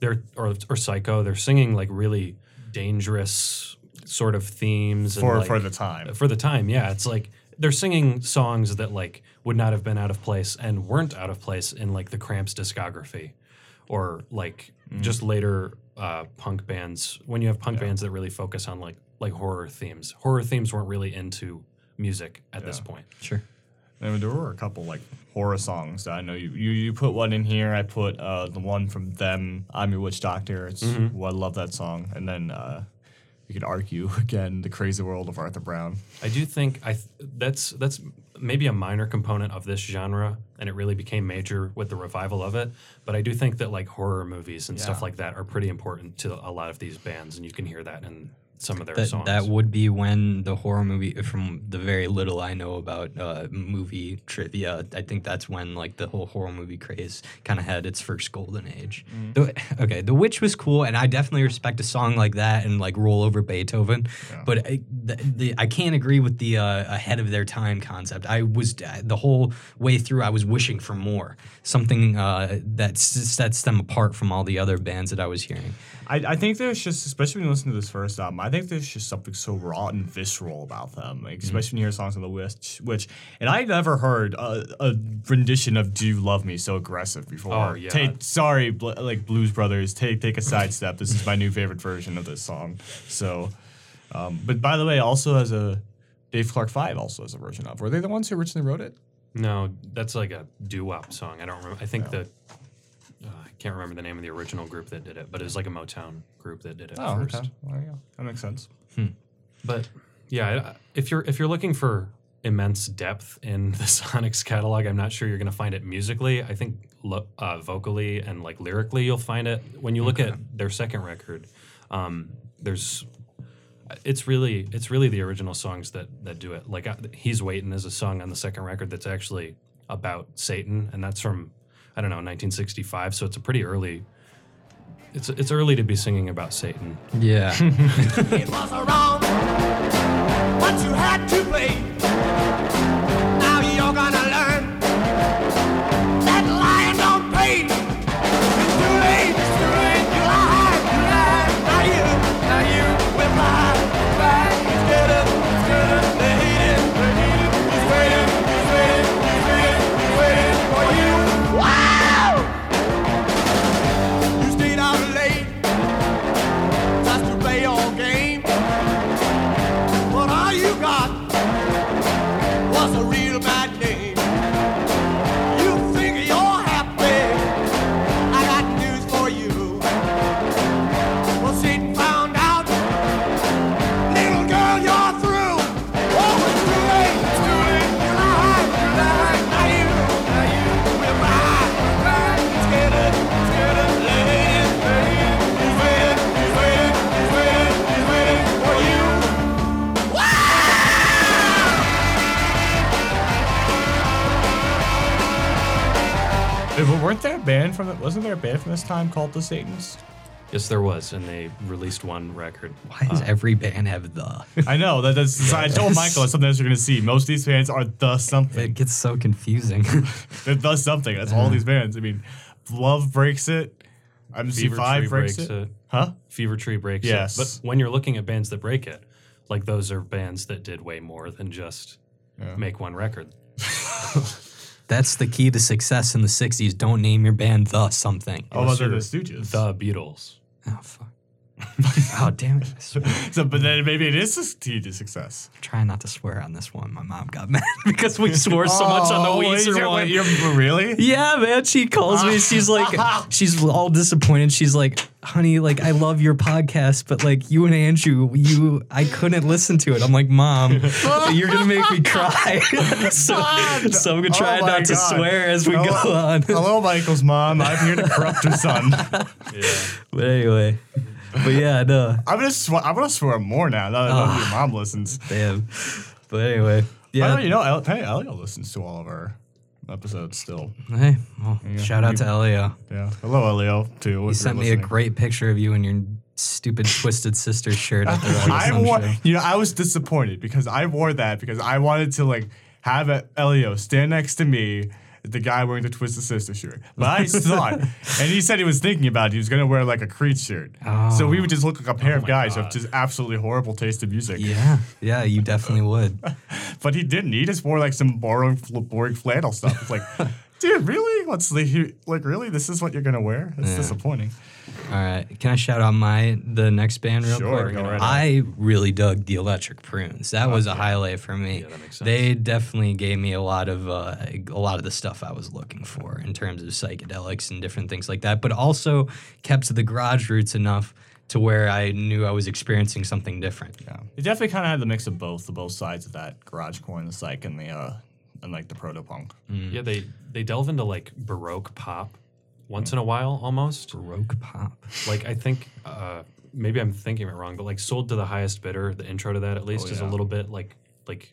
they're or or Psycho, they're singing like really dangerous sort of themes and, For like- for the time. For the time, yeah, it's like they're singing songs that like would not have been out of place and weren't out of place in like the Cramps discography, or like Mm. just later uh, punk bands. When you have punk bands that really focus on like like horror themes, horror themes weren't really into music at this Yeah. point. Sure. I mean, there were a couple like horror songs that I know you you, you put one in here. I put uh, the one from them. I'm your witch doctor. It's well, I love that song. And then uh, you could argue *laughs* again the crazy world of Arthur Brown. I do think I th- that's that's maybe a minor component of this genre, and it really became major with the revival of it. But I do think that like horror movies and stuff Yeah. like that are pretty important to a lot of these bands, and you can hear that in some of their That, songs. that would be when the horror movie, from the very little I know about uh, movie trivia, I think that's when like the whole horror movie craze kind of had its first golden age. The- okay, The Witch was cool, and I definitely respect a song like that and like Roll Over Beethoven. But I, the, the, I can't agree with the uh, ahead of their time concept. I was the whole way through, I was wishing for more, something uh, that sets them apart from all the other bands that I was hearing. I, I think there's just, especially when you listen to this first album, I think there's just something so raw and visceral about them. Like, especially when you hear songs on the Witch, which, and I never heard a, a rendition of "Do You Love Me" so aggressive before. Oh, yeah. Take, sorry, bl- like Blues Brothers, take take a sidestep. This is my new favorite version of this song. So, um, but by the way, also as a Dave Clark Five also has a version of. Were they the ones who originally wrote it? no, that's like a doo wop song. I don't remember. I think uh, I can't remember the name of the original group that did it, but it was like a Motown group that did it Oh, first. okay. Well, go. That makes sense. But yeah, if you're if you're looking for immense depth in *laughs* the Sonics catalog, I'm not sure you're going to find it musically. I think lo- uh, vocally and like lyrically, you'll find it. When you look at their second record, um, there's it's really it's really the original songs that that do it. Like uh, he's waiting is a song on the second record that's actually about Satan, and that's from I don't know 1965. So it's a pretty early. It's it's early to be singing about Satan. Yeah. *laughs* It was wrong, but you had to play. Weren't there a band from it? Wasn't there a band from this time called the Satans? Yes, there was, and they released one record. Why does uh, every band have the? I know that, that's. *laughs* I told Michael that's something else you're gonna see. Most of these bands are the something. It gets so confusing. *laughs* They're the something. That's all these bands. I mean, Love breaks it. Fever MC5 Tree breaks, breaks it. it. Huh? Fever Tree breaks Yes. it. But when you're looking at bands that break it, like those are bands that did way more than just make one record. *laughs* That's the key to success in the '60s. Don't name your band the something. Oh, well, they're the Unless Stooges. The Beatles. Oh fuck. *laughs* oh damn it! So, but then maybe it is a key to success. Trying not to swear on this one. My mom got *laughs* mad because we swore so much on the Oh, wait, Weezer you're- one. you're- really? Yeah, man. She calls me. She's *laughs* like, she's all disappointed. She's like, honey, like I love your podcast, but like you and Andrew, you, I couldn't listen to it. I'm like, mom, you're gonna make me cry. so, so I'm gonna oh try Oh not to swear as we Hello- go on. Hello, Michael's mom. I'm here to corrupt your son. yeah. But anyway, but yeah, no, *laughs* I'm gonna swear. I'm gonna swear more now. Now that your mom ah, listens. damn. But anyway, Yeah. yeah. you know, El- hey, Elio listens to all of our episodes still. Hey, well, shout out to Elio. Yeah. Hello, Elio. Too. He sent me a great picture of you in your stupid twisted sister shirt at the *laughs* I wore, show. you know, I was disappointed because I wore that because I wanted to like have Elio stand next to me, the guy wearing the Twisted Sister shirt. But I thought, *laughs* and he said he was thinking about it. He was gonna wear like a Creed shirt, so we would oh. just look like a pair oh of guys God. with just absolutely horrible taste in music. Yeah, yeah, you definitely would. *laughs* But he didn't. He just wore like some boring, boring flannel stuff. It's like *laughs* Dude, really? What's the like? Really, this is what you're gonna wear? That's Yeah. disappointing. All right, can I shout out my the next band real Sure, quick? go right. I really dug the Electric Prunes. That was a highlight for me. Yeah, that makes sense. They definitely gave me a lot of uh, a lot of the stuff I was looking for in terms of psychedelics and different things like that, but also kept to the garage roots enough to where I knew I was experiencing something different. Yeah, it definitely kind of had the mix of both, the both sides of that garage core and the psych and the uh and like the proto punk. Yeah, they they delve into like baroque pop once in a while almost. Baroque pop. Like I think uh, maybe I'm thinking it wrong, but like sold to the highest bidder, the intro to that at least Oh, is a little bit like like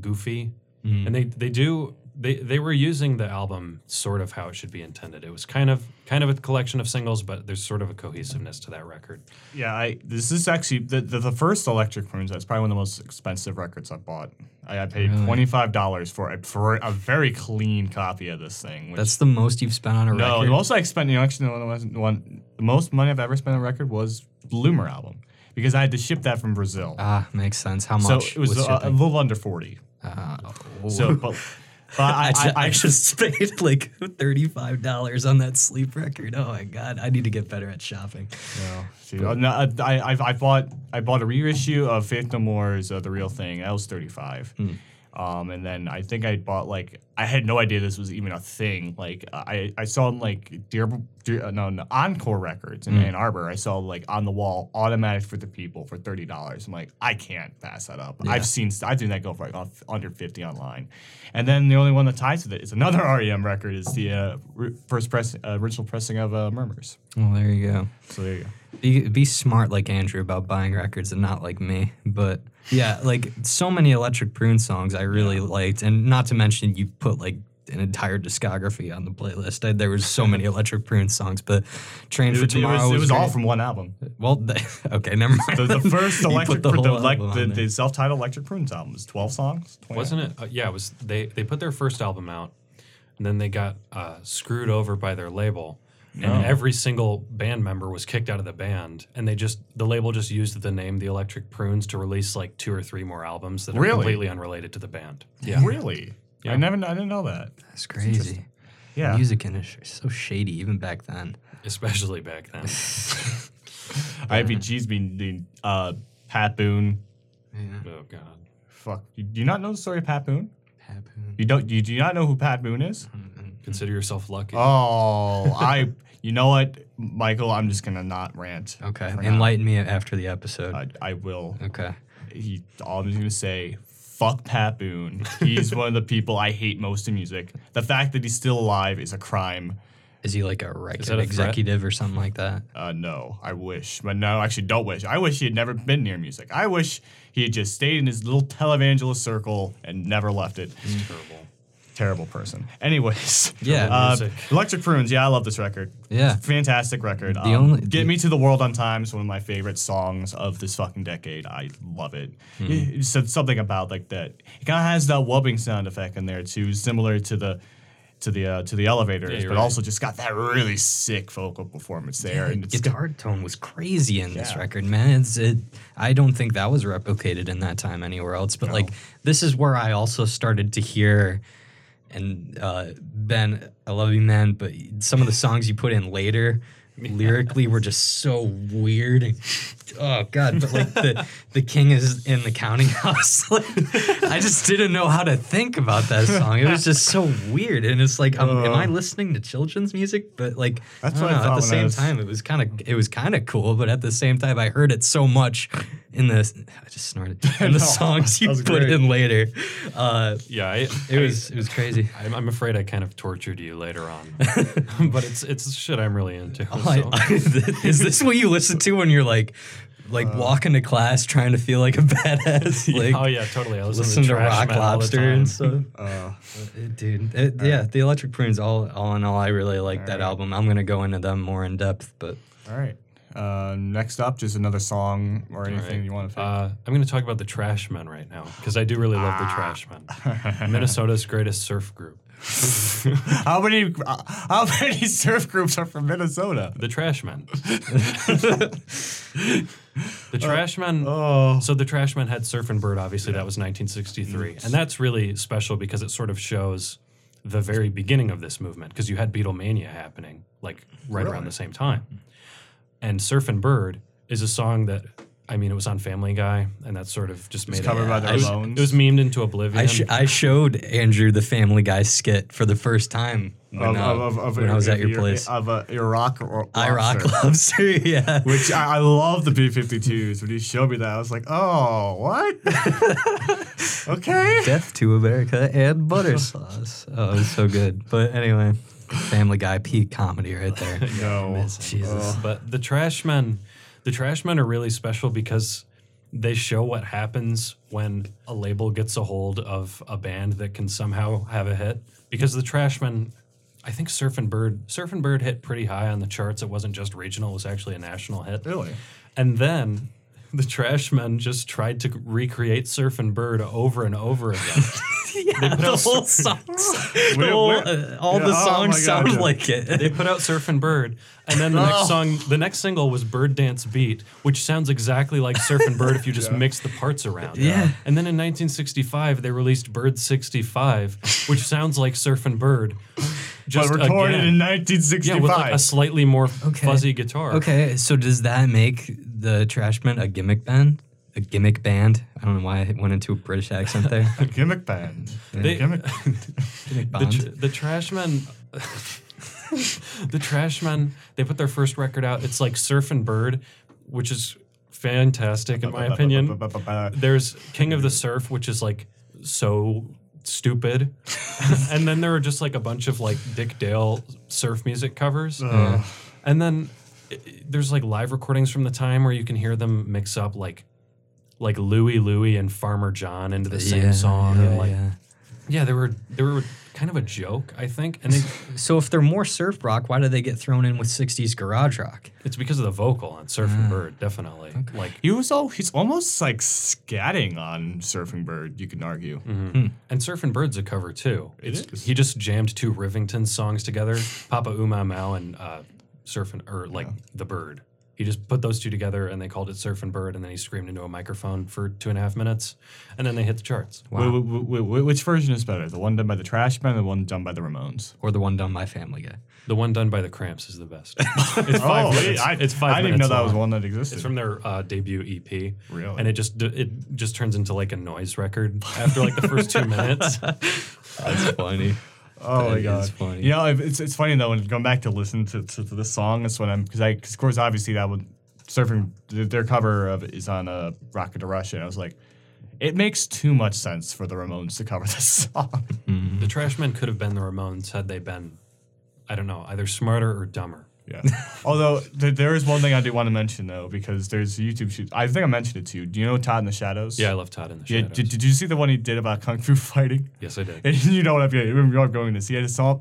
goofy. And they they do they they were using the album sort of how it should be intended. It was kind of kind of a collection of singles, but there's sort of a cohesiveness to that record. Yeah, I this is actually the the, the first Electric Prunes. That's probably one of the most expensive records I've bought. I, I paid Really? twenty five dollars for a for a very clean copy of this thing. Which, That's the most you've spent on a no, record. the most I spent. You know, actually, the one, the one the most money I've ever spent on a record was Bloomer album because I had to ship that from Brazil. ah, makes sense. How much? so much? it was was uh, a little under forty. Uh, So, but, but *laughs* *laughs* I, I, I, *laughs* just paid like thirty-five dollars on that sleep record. Oh my god, I need to get better at shopping. No, see, uh, no, I, I, I bought I bought a reissue of Faith No More's uh, The Real Thing. That was thirty five. Um, and then I think I bought like I had no idea this was even a thing. Like I, I saw like Dear, Dear uh, no, no Encore Records in Ann Arbor. I saw like on the wall automatic for the people for thirty dollars. I'm like I can't pass that up. I've seen I've seen that go for like off- under fifty online. And then the only one that ties with it is another *laughs* REM record. Is the uh, first press uh, original pressing of uh, Murmurs. Well, there you go. So there you go. Be be smart like Andrew about buying records and not like me. But yeah, like so many Electric Prune songs I really liked, and not to mention you put like an entire discography on the playlist. I, there was so many Electric Prune songs, but Train It, for was- it Tomorrow was, it was all from one album. well. th- *laughs* okay, never mind. The, the first *laughs* electric, the the, whole album the, the self-titled Electric Prunes album was twelve songs. 20 Wasn't it? Uh, yeah, it was. They they put their first album out, and then they got uh, screwed over by their label, and No. every single band member was kicked out of the band, and they just the label just used the name the Electric Prunes to release like two or three more albums that are completely unrelated to the band. Yeah, Really? Yeah. I never, I didn't know that. That's crazy. Yeah. Music industry is so shady even back then. especially back then. *laughs* *laughs* IBG's been doing uh, Pat Boone. oh God. Fuck. You, do you not know the story of Pat Boone? pat boone You don't. You do you not know who Pat Boone is? Consider yourself lucky. Oh, I. *laughs* You know what, Michael? I'm just gonna not rant. Okay, for now. enlighten me after the episode. I, I will. okay. He, all I'm just gonna say, fuck Pat Boone. He's one of the people I hate most in music. The fact that he's still alive is a crime. Is he like a record that a threat? executive or something like that? Uh, no, I wish, but no, actually, don't wish. I wish he had never been near music. I wish he had just stayed in his little televangelist circle and never left it. It's terrible. Terrible person. Anyways, *laughs* Yeah. uh. Electric Prunes. Yeah, I love this record. Yeah. fantastic record. The Um, only- Get the- Me to the World on Time is one of my favorite songs of this fucking decade. I love it. Hmm. It, it said something about like that. It kind of has that wubbing sound effect in there too, similar to the. To the uh, to the elevators, you're but right. also just got that really sick vocal performance there. and it's guitar tone was crazy in this record, man. It's it. I don't think that was replicated in that time anywhere else. But like, this is where I also started to hear. And uh, Ben, I love you, man. But some of the songs you put in later, *laughs* lyrically, were just so weird. And, oh God! But like the the king is in the counting *laughs* house. like, I just didn't know how to think about that song. It was just so weird. And it's like, um, am I listening to children's music? But like, That's I what don't I know, thought at the same was- time it was kind of it was kind of cool but at the same time i heard it so much in the i just snorted *laughs* in the No, songs you put great. in later uh Yeah, I, it was it was crazy I'm, I'm afraid I kind of tortured you later on, but it's it's shit I'm really into. Oh, *laughs* I- is this what you listen to when you're like like walking to class trying to feel like a *laughs* badass *laughs* like oh yeah, totally. I listen, listen to, to rock Man all the lobster and stuff Uh, Uh, dude it- yeah the electric prunes all all in all i really like that Alright. album i'm gonna go into them more in depth but all right. Uh, next up, just another song or anything Right. you want to. Uh, I'm going to talk about the Trashmen right now because I do really love the Ah. Trashmen, Minnesota's greatest surf group. How many? Uh, how many surf groups are from Minnesota? The Trashmen. *laughs* the Trashmen. Oh, So the Trashmen had Surfin' Bird. Obviously, that was 1963, and that's really special because it sort of shows the very beginning of this movement because you had Beatlemania happening like right around the same time. And Surfin' Bird is a song that I mean it was on Family Guy and that sort of just made it, covered by the it was, Ramones. it was memed into oblivion. I, sh- I showed Andrew the Family Guy skit for the first time when, of, uh, of, of, of, when I was at your your- place. Of uh, your rock or I rock lobster, yeah. Which I, I love the B-52s. When you showed me that, I was like, oh, what? *laughs* okay. Death to America and butter *laughs* sauce. Oh, it was so good. But anyway, Family Guy peak comedy right there. No. Jesus. But the Trashmen, the Trashmen are really special because they show what happens when a label gets a hold of a band that can somehow have a hit. Because the Trashmen, I think Surfin' Bird, Surfin' Bird hit pretty high on the charts. It wasn't just regional; it was actually a national hit. Really? And then *laughs* the Trashmen just tried to recreate Surfin' Bird over and over again. *laughs* yeah, *laughs* the whole songs, the whole, uh, all Yeah, the oh songs my God, sound yeah. like it. they put out Surfin' Bird, and then the Oh. next song, the next single was Bird Dance Beat, which sounds exactly like Surfin' Bird if you just mix the parts around. Yeah. And then in 1965, they released Bird 65, which sounds like Surfin' Bird. Just but recorded again. in yeah, with like a slightly more Okay. fuzzy guitar. Okay, so does that make the Trashmen a gimmick band? A gimmick band? I don't know why I went into a British accent there. *laughs* a gimmick band. They- gimmick. *laughs* gimmick The, band. tr- the Trashmen. *laughs* the Trashmen, they put their first record out. It's like Surfin' Bird, which is fantastic in my opinion. There's King of the Surf, which is like so stupid. *laughs* and then there are just like a bunch of like Dick Dale surf music covers. Uh. And then i- i- there's like live recordings from the time where you can hear them mix up like like Louie Louie and Farmer John into the same Yeah, song. yeah, and like yeah. yeah, they were there were kind of a joke, I think. And they, *laughs* So if they're more surf rock, why do they get thrown in with 60s garage rock? it's because of the vocal on Surfing ah, Bird, definitely. Like He was all, he's almost like scatting on Surfing Bird, you can argue. Mm-hmm. Hmm. and Surfing Bird's a cover too. It It's, is. He just jammed two Rivington songs together, Papa-Oom-Mow-Mow and uh, Surfing or like the Bird. He just put those two together and they called it Surfin' Bird, and then he screamed into a microphone for two and a half minutes, and then they hit the charts. Wait, wait, wait, wait, which version is better? The one done by the Trash Band or the one done by the Ramones? Or the one done by Family Guy? The one done by the Cramps is the best. *laughs* It's five oh, minutes. I, it's five I didn't even know minutes that was one that existed. It's from their uh, debut EP. Really? And it just it just turns into like a noise record after like the first two minutes. *laughs* That's funny. Oh my god, is funny. You know, if- it's it's funny though when going back to listen to, to, to this song. It's when I'm because I cause of course obviously that would surfing their cover of it is on uh, Rocket to Russia. And I was like, it makes too much sense for the Ramones to cover *laughs* this song. The Trashmen could have been the Ramones had they been, I don't know, either smarter or dumber. Yeah. *laughs* Although th- there is one thing I do want to mention though because there's a YouTube shoot. I think I mentioned it to you. Do you know Todd in the Shadows? Yeah, I love Todd in the Yeah. Shadows. Did, did you see the one he did about kung fu fighting? yes, I did. *laughs* And you know what I'm getting. I'm going to see. He had a song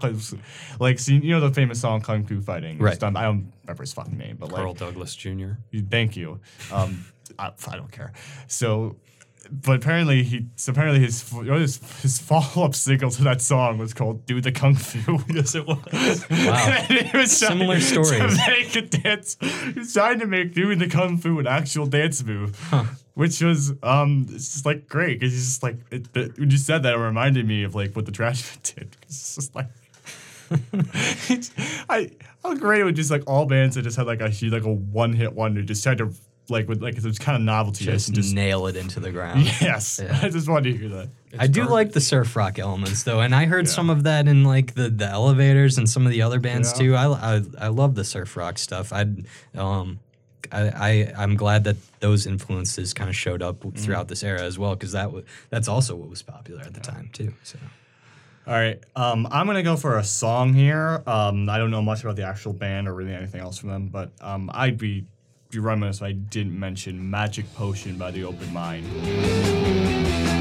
like, see, you know the famous song "Kung Fu Fighting." It's Right. done- I don't remember his fucking name, but Carl like, Douglas Jr. you- thank you. Um, I, I don't care. So, but apparently he, so apparently his his, his follow up single to that song was called "Do the Kung Fu." yes, it was. *laughs* Wow. it was Similar story. stories. To make a dance. He was trying to make doing the Kung Fu an actual dance move. Which was um, it's just like great because it's just like it, it- when you said that, it reminded me of like what the trash did. It's just like *laughs* I how great it was just like all bands that just had like a huge like a one hit wonder just tried to like with like it was kind of novelty Just, just nail it into the ground. *laughs* yes. Yeah. I just wanted to hear that. I do like the surf rock elements though, and I heard some of that in like the, the elevators and some of the other bands Yeah. too. I, I I love the surf rock stuff. I um I, I I'm glad that those influences kind of showed up throughout this era as well because that w- that's also what was popular at the time too. So All right, um, I'm gonna go for a song here. Um, I don't know much about the actual band or really anything else from them, but um, I'd be be remiss I didn't mention "Magic Potion" by the Open Mind.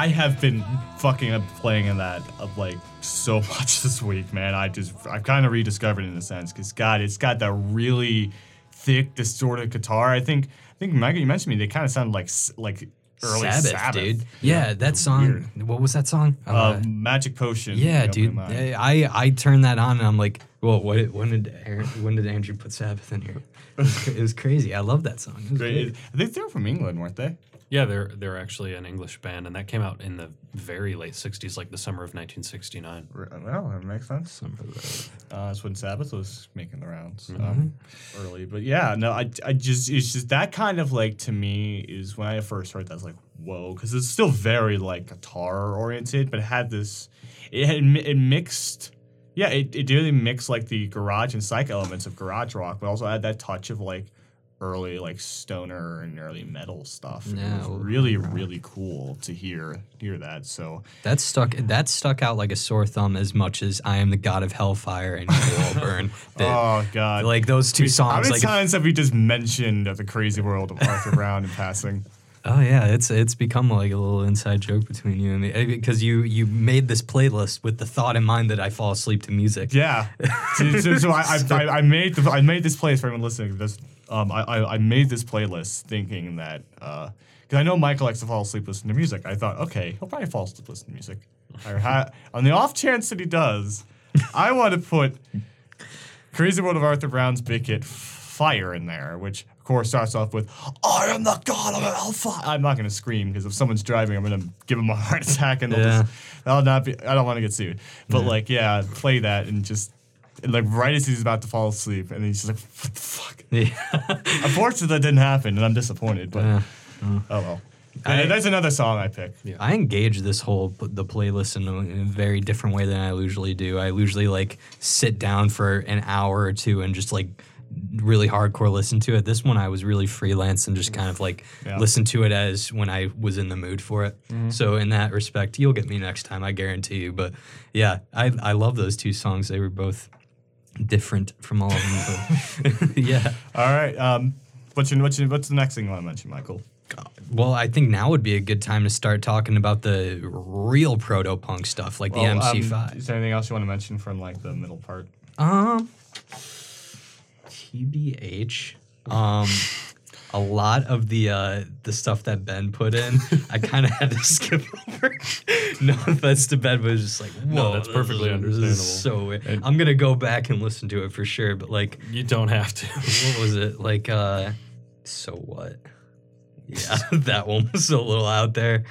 I have been fucking up playing in that of like so *laughs* much this week, man. I just I've kind of rediscovered it in a sense because God, it's got that really thick, distorted guitar. I think I think Michael, you mentioned me. They kind of sound like like early Sabbath, Sabbath, dude. Yeah, that song. What was that song? Uh, Magic Potion. yeah, dude. I I turned that on and I'm like, well, what? When did Aaron, when did Andrew put Sabbath in here? It was, it was crazy. I love that song. It was Great. great. I think they're from England, weren't they? Yeah, they're they're actually an English band, and that came out in the very late '60s, like the summer of 1969. Well, that makes sense. Uh, that's when Sabbath was making the rounds um, early. But yeah, no, I, I just, it's just that kind of like, to me, is when I first heard that, I was like, whoa, because it's still very like guitar oriented, but it had this, it had, mi- it mixed, yeah, it, it really mixed like the garage and psych elements of garage rock, but also had that touch of like early like stoner and early metal stuff. Yeah, it was really, really cool to hear, hear that. So, That stuck. That stuck out like a sore thumb as much as I am the god of hellfire and will *laughs* burn. Oh God. like those two How songs. many Like, times have we just mentioned the crazy world of Arthur Brown in passing? oh yeah, it's it's become like a little inside joke between you and me eh, because you you made this playlist with the thought in mind that I fall asleep to music. Yeah. *laughs* so so, so I, I, I- I made the, I made this playlist for everyone listening. This um, I, I, I made this playlist thinking that because I know Michael likes to fall asleep listening to music. I thought, okay, he'll probably fall asleep listening to music. Ha- *laughs* on the off chance that he does, I want to put Crazy World of Arthur Brown's Big Hit Fire in there, which of course starts off with "I am the god of hellfire." I'm not gonna scream because if someone's driving, I'm gonna give them a *laughs* heart attack, and they'll Yeah. just, that'll not be. I don't want to get sued, but like, yeah, play that and just like right as he's about to fall asleep, and he's just like, "What the fuck?" *laughs* Yeah. *laughs* Unfortunately, that didn't happen, and I'm disappointed. But Yeah. oh well. I- that's another song I picked. I engage this whole p- the playlist in a, in a very different way than I usually do. I usually like sit down for an hour or two and just like really hardcore listen to it. This one I was really freelance and just kind of like Yeah. listen to it as when I was in the mood for it. Mm-hmm. So in that respect, you'll get me next time, I guarantee you. But yeah, I I love those two songs. They were both different from all of them. But *laughs* *laughs* yeah. All right. Um, what's your, what's your, what's the next thing you want to mention, Michael? Well, I think now would be a good time to start talking about the real proto punk stuff, like Well, the um, MC5. is there anything else you want to mention from like the middle part? Um, TBH. Um, a lot of the uh, the stuff that Ben put in, I *laughs* kind of had to skip over. *laughs* no offense to Ben, but it's just like, whoa, No, that's perfectly this is- This is so weird. I'm gonna go back and listen to it for sure. But like, You don't have to. *laughs* what was it? Like, uh, so what? Yeah, that one was a little out there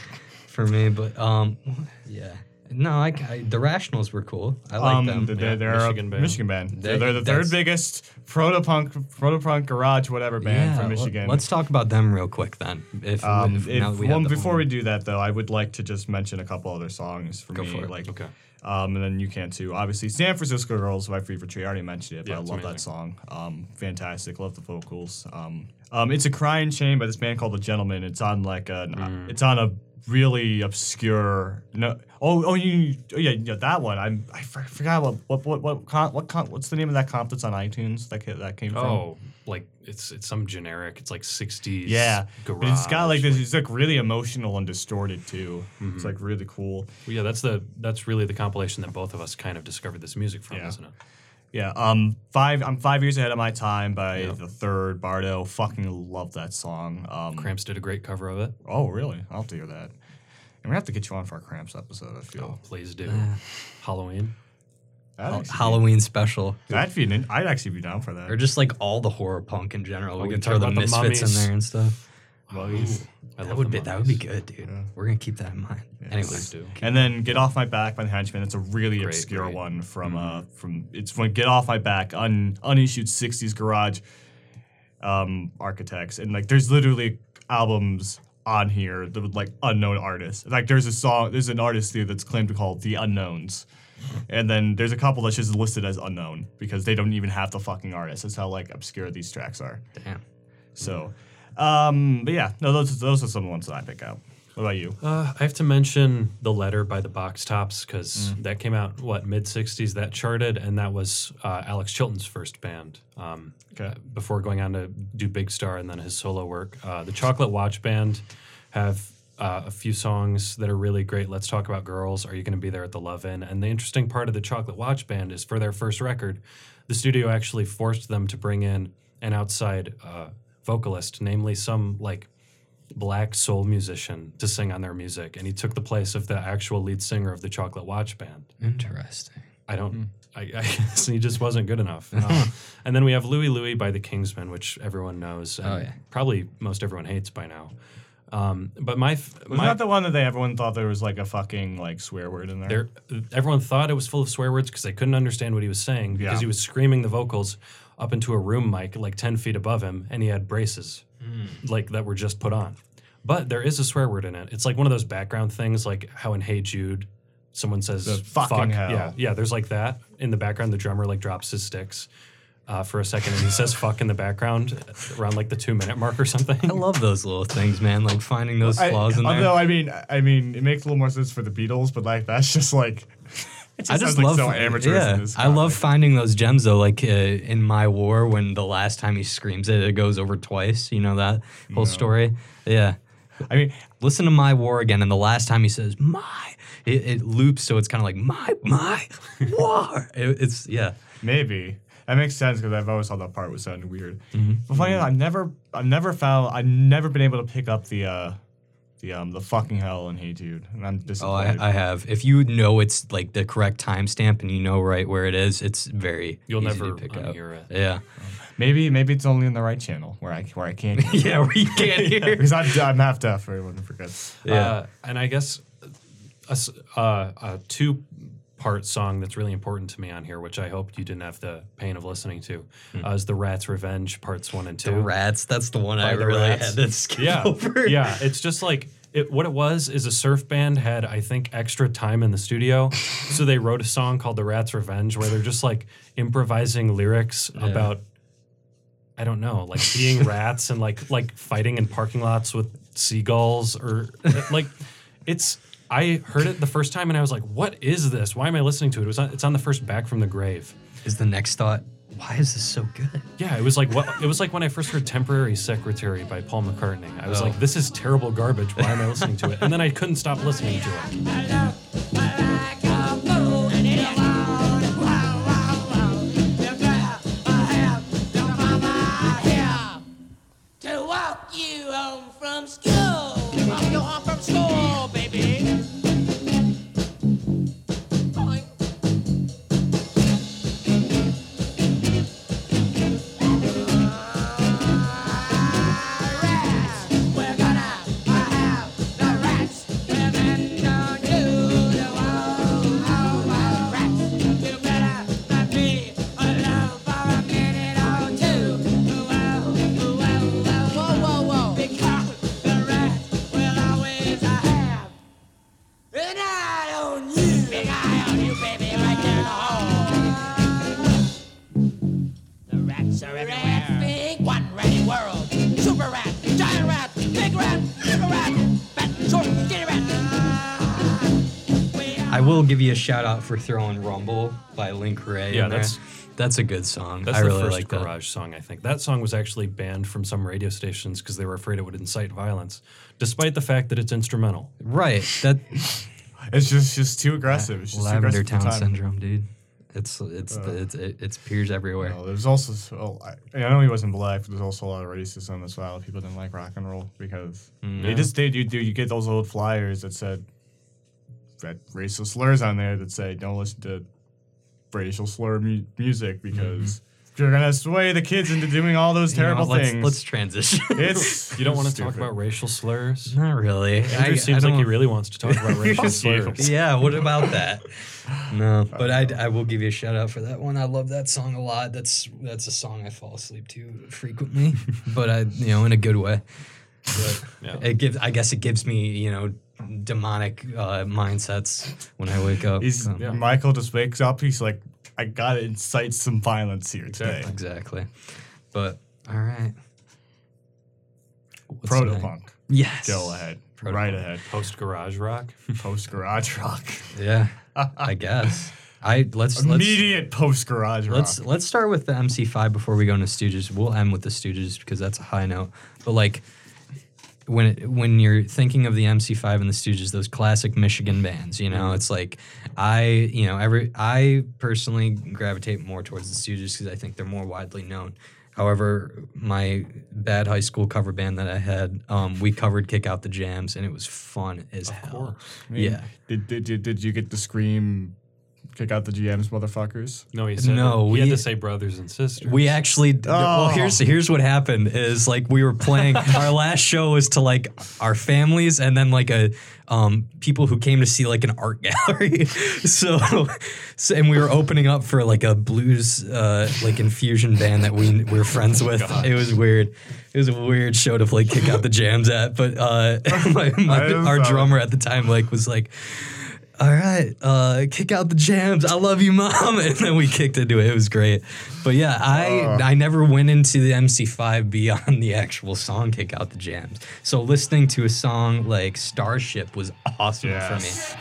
for me. But um, yeah. No, I, I the Rationals were cool. I like um, them. They're, Yeah, they're Michigan a band. Michigan band. They- They're, the third biggest proto punk, proto punk garage, whatever band from Michigan. Let's talk about them real quick then. If, Um, if, if- now we well, before whole- we do that, though, I would like to just mention a couple other songs for Go me. for it. Like, Okay. Um, and then you can too. Obviously, San Francisco Girls by Fever Tree. I already mentioned it, but Yeah, I love that song. Um, fantastic. Love the vocals. Um, um, it's a crying shame by this band called The Gentleman. It's on like a, Mm. it's on a really obscure. No, oh, oh, you, oh yeah, yeah, that one. I'm, I forgot what, what, what, what, con, what, con, what's the name of that comp that's on iTunes that that came from? Oh, like it's it's some generic. It's like 60s. Yeah, garage. but it's got like this. It's like really emotional and distorted too. Mm-hmm. It's like really cool. Well, yeah, that's the that's really the compilation that both of us kind of discovered this music from, Yeah. isn't it? Yeah. Um. Five. I'm five years ahead of my time by Yeah. the third Bardo. Fucking love that song. Um. Cramps did a great cover of it. Oh really? I'll have to hear that. And we have to get you on for our Cramps episode. I Oh, feel. please do. Halloween. That'd Hal- actually be- Halloween special, That'd be. An, I'd actually be down for that. or just like all the horror punk in general. Oh, we we can throw the about the misfits in there and stuff. Mummies. I That would be that would be good, dude. We're gonna keep that in mind. Anyways, do. And then "Get Off My Back" by the Henchmen. It's a really Great, obscure great. one from uh from it's when "Get Off My Back" un unissued '60s garage um architects and like there's literally albums on here that with like unknown artists. Like there's a song, there's an artist here that's claimed to call the Unknowns. And then there's a couple that's just listed as unknown because they don't even have the fucking artist. That's how like obscure these tracks are. damn. So, um, but yeah, no, those those are some of the ones that I pick out. What about you? Uh, I have to mention the letter by the Box Tops because Mm. that came out what mid '60s. That charted, and that was uh, Alex Chilton's first band. Um, Okay. Before going on to do Big Star and then his solo work, uh, the Chocolate Watch Band have uh, a few songs that are really great. Let's talk about girls. Are you going to be there at the Love In? And the interesting part of the Chocolate Watch Band is for their first record, the studio actually forced them to bring in an outside uh, vocalist, namely some like black soul musician, to sing on their music, and he took the place of the actual lead singer of the Chocolate Watch Band. Interesting. I don't. I, I guess he just wasn't good enough. *laughs* Uh, and then we have Louie Louie by the Kingsmen, which everyone knows. And Oh, yeah. Probably most everyone hates by now. Um, but my f- Was my that the one that they everyone thought there was like a fucking like swear word in there? there, everyone thought it was full of swear words because they couldn't understand what he was saying because Yeah. he was screaming the vocals up into a room mic like ten feet above him, and he had braces like that were just put on. But there is a swear word in it. It's like one of those background things, like how in Hey Jude, someone says The fucking fuck. hell. Yeah, yeah. There's like that in the background. The drummer like drops his sticks. Uh, for a second, and he says "fuck" in the background around like the two-minute mark or something. I love those little things, man. Like finding those I- flaws in there. although I mean, I mean, it makes a little more sense for the Beatles, but like that's just like. Just I just sounds like love so amateur. Yeah, I love finding those gems though. Like uh, in my war, when the last time he screams it, it goes over twice. You know that whole story. Yeah, I mean, listen to my war again, and the last time he says my, it, it loops, so it's kind of like my my *laughs* war. It- it's yeah. maybe that makes sense because I've always thought that part was sounding weird. Mm-hmm. But funny enough, I've never, I've never found, I've never been able to pick up the, uh the um the fucking hell and Hey Jude, and I'm Oh, disappointed. I, I have. If you know it's like the correct timestamp and you know right where it is, it's very You'll easy never to pick up. it. Yeah, maybe maybe it's only in the right channel where I where I can't. hear *laughs* yeah, where you can't *laughs* hear. because I'm, I'm half deaf. For everyone who forgets. Yeah. Uh, and I guess a, s- uh, a two part song that's really important to me on here, which I hope you didn't have the pain of listening to, uh, is The Rat's Revenge parts one and two. The rats. That's the one I the really Rats. had to skip yeah. over. *laughs* yeah. It's just like. It, what it was is a surf band had I think extra time in the studio, *laughs* so they wrote a song called "The Rat's Revenge" where they're just like improvising lyrics about I don't know, like being *laughs* rats and like like fighting in parking lots with seagulls or like it's. I heard it the first time and I was like, "What is this? Why am I listening to it?" It was on, it's on the first "Back from the Grave." Is the next thought? Why is this so good? Yeah, it was like what it was like when I first heard "Temporary Secretary" by Paul McCartney. I was Oh. like, "This is terrible garbage. Why am I listening to it?" And then I couldn't stop listening to it. You home from school. Will give you a shout out for throwing "Rumble" by Link Wray. Yeah, in there. that's- that's a good song. That's I the really first like that. garage song, I think. That song was actually banned from some radio stations because they were afraid it would incite violence, despite the fact that it's instrumental. Right, that *laughs* It's just just too aggressive. It's just too Lavender aggressive for Town syndrome, dude. It's it's Uh. it's it, it's peers everywhere. Well, there's also so, I, I know he wasn't black, but there's also a lot of racism as well. People didn't like rock and roll because Mm. they just did. You do you get those old flyers that said that racial slurs on there that say don't listen to racial slur mu- music mm-hmm. because you're gonna sway the kids into doing all those *laughs* You know, terrible let's, things. Let's transition. *laughs* it's *laughs* You don't want to talk about racial slurs? Not really. Andrew I- seems I like he really wants to talk about racial slurs. Yeah, what about that? No, but I, I will give you a shout out for that one. I love that song a lot. That's that's a song I fall asleep to frequently, but I you know in a good way. But Yeah. it gives I guess it gives me you know demonic uh, mindsets when I wake up. He's so- Yeah. Michael just wakes up. He's like, I gotta incite some violence here today. Exactly. But all right. What's Proto next? punk. Yes. Go ahead. Proto right ahead. Post garage rock. Post garage rock. Yeah. *laughs* I guess. I let's let's Immediate post garage rock. Let's let's start with the MC5 before we go into Stooges. We'll end with the Stooges because that's a high note. But like, when it, when you're thinking of the MC5 and the Stooges, those classic Michigan bands, you Mm-hmm. know, it's like I, you know, every I personally gravitate more towards the Stooges because I think they're more widely known. However, my bad high school cover band that I had, um, we covered "Kick Out the Jams" and it was fun as hell. course. I mean, yeah. Did, did, did, did you get to scream, kick out the GMs, motherfuckers? No, he said No, he we- had to say brothers and sisters. We actually well Oh. here's here's what happened is like we were playing *laughs* our last show was to like our families and then like a um people who came to see like an art *laughs* gallery. so, so and we were opening up for like a blues uh like infusion band that we were friends with. It was weird. It was a weird show to like kick out the jams at, but uh *laughs* my, my, our saw drummer at the time like was like all right, uh, kick out the jams. I love you, mom. *laughs* And then we kicked into it. It was great. But yeah, I Uh. I never went into the MC5 beyond the actual song kick out the jams. So listening to a song like Starship was awesome Yes. for me.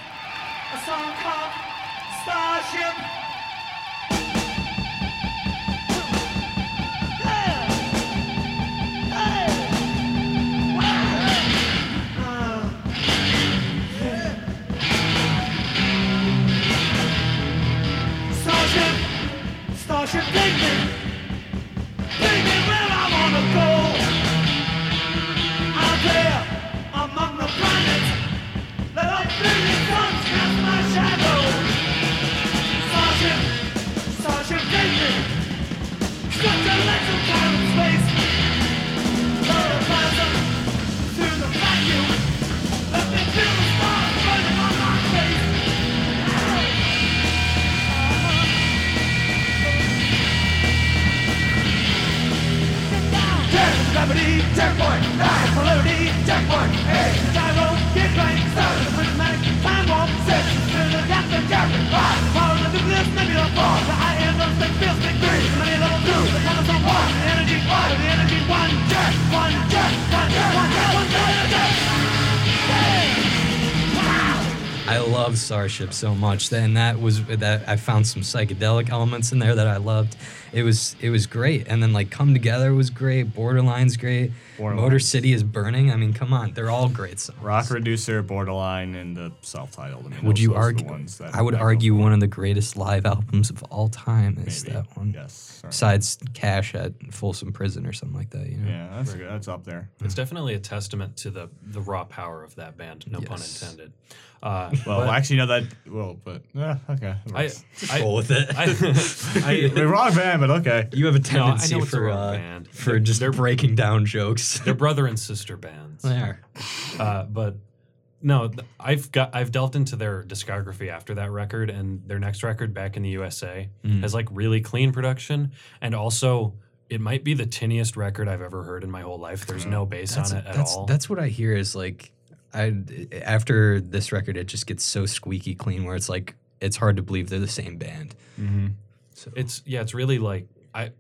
Starship so much, and that was that I found some psychedelic elements in there that I loved. It was it was great, and then like Come Together was great. Borderline's great. Borderline. Motor City is burning. I mean, come on, they're all great songs. Rock Reducer, Borderline, and the self-titled. I mean, Would you those are the argue? ones that- I would that argue one of the greatest live albums of all time is Maybe. that one. Yes. sorry. Besides Cash at Folsom Prison or something like that, you know. Yeah, that's good. That's up there. It's definitely a testament to the the raw power of that band. No pun intended. Uh, Well, but actually, no, that. Well, but yeah, okay. it I. I, Roll with it. I, *laughs* We're wrong band, but okay. you have a No, I tendency it's a for rock uh, band. for just they're- breaking down jokes. They're brother and sister bands. there. Uh, but no, th- I've got I've delved into their discography after that record, and their next record, Back in the USA, Mm. has like really clean production, and also it might be the tinniest record I've ever heard in my whole life. There's no bass That's, on it at that's, all. that's what I hear is like I after this record it just gets so squeaky clean where it's like it's hard to believe they're the same band. Mm-hmm. So It's yeah, it's really like I.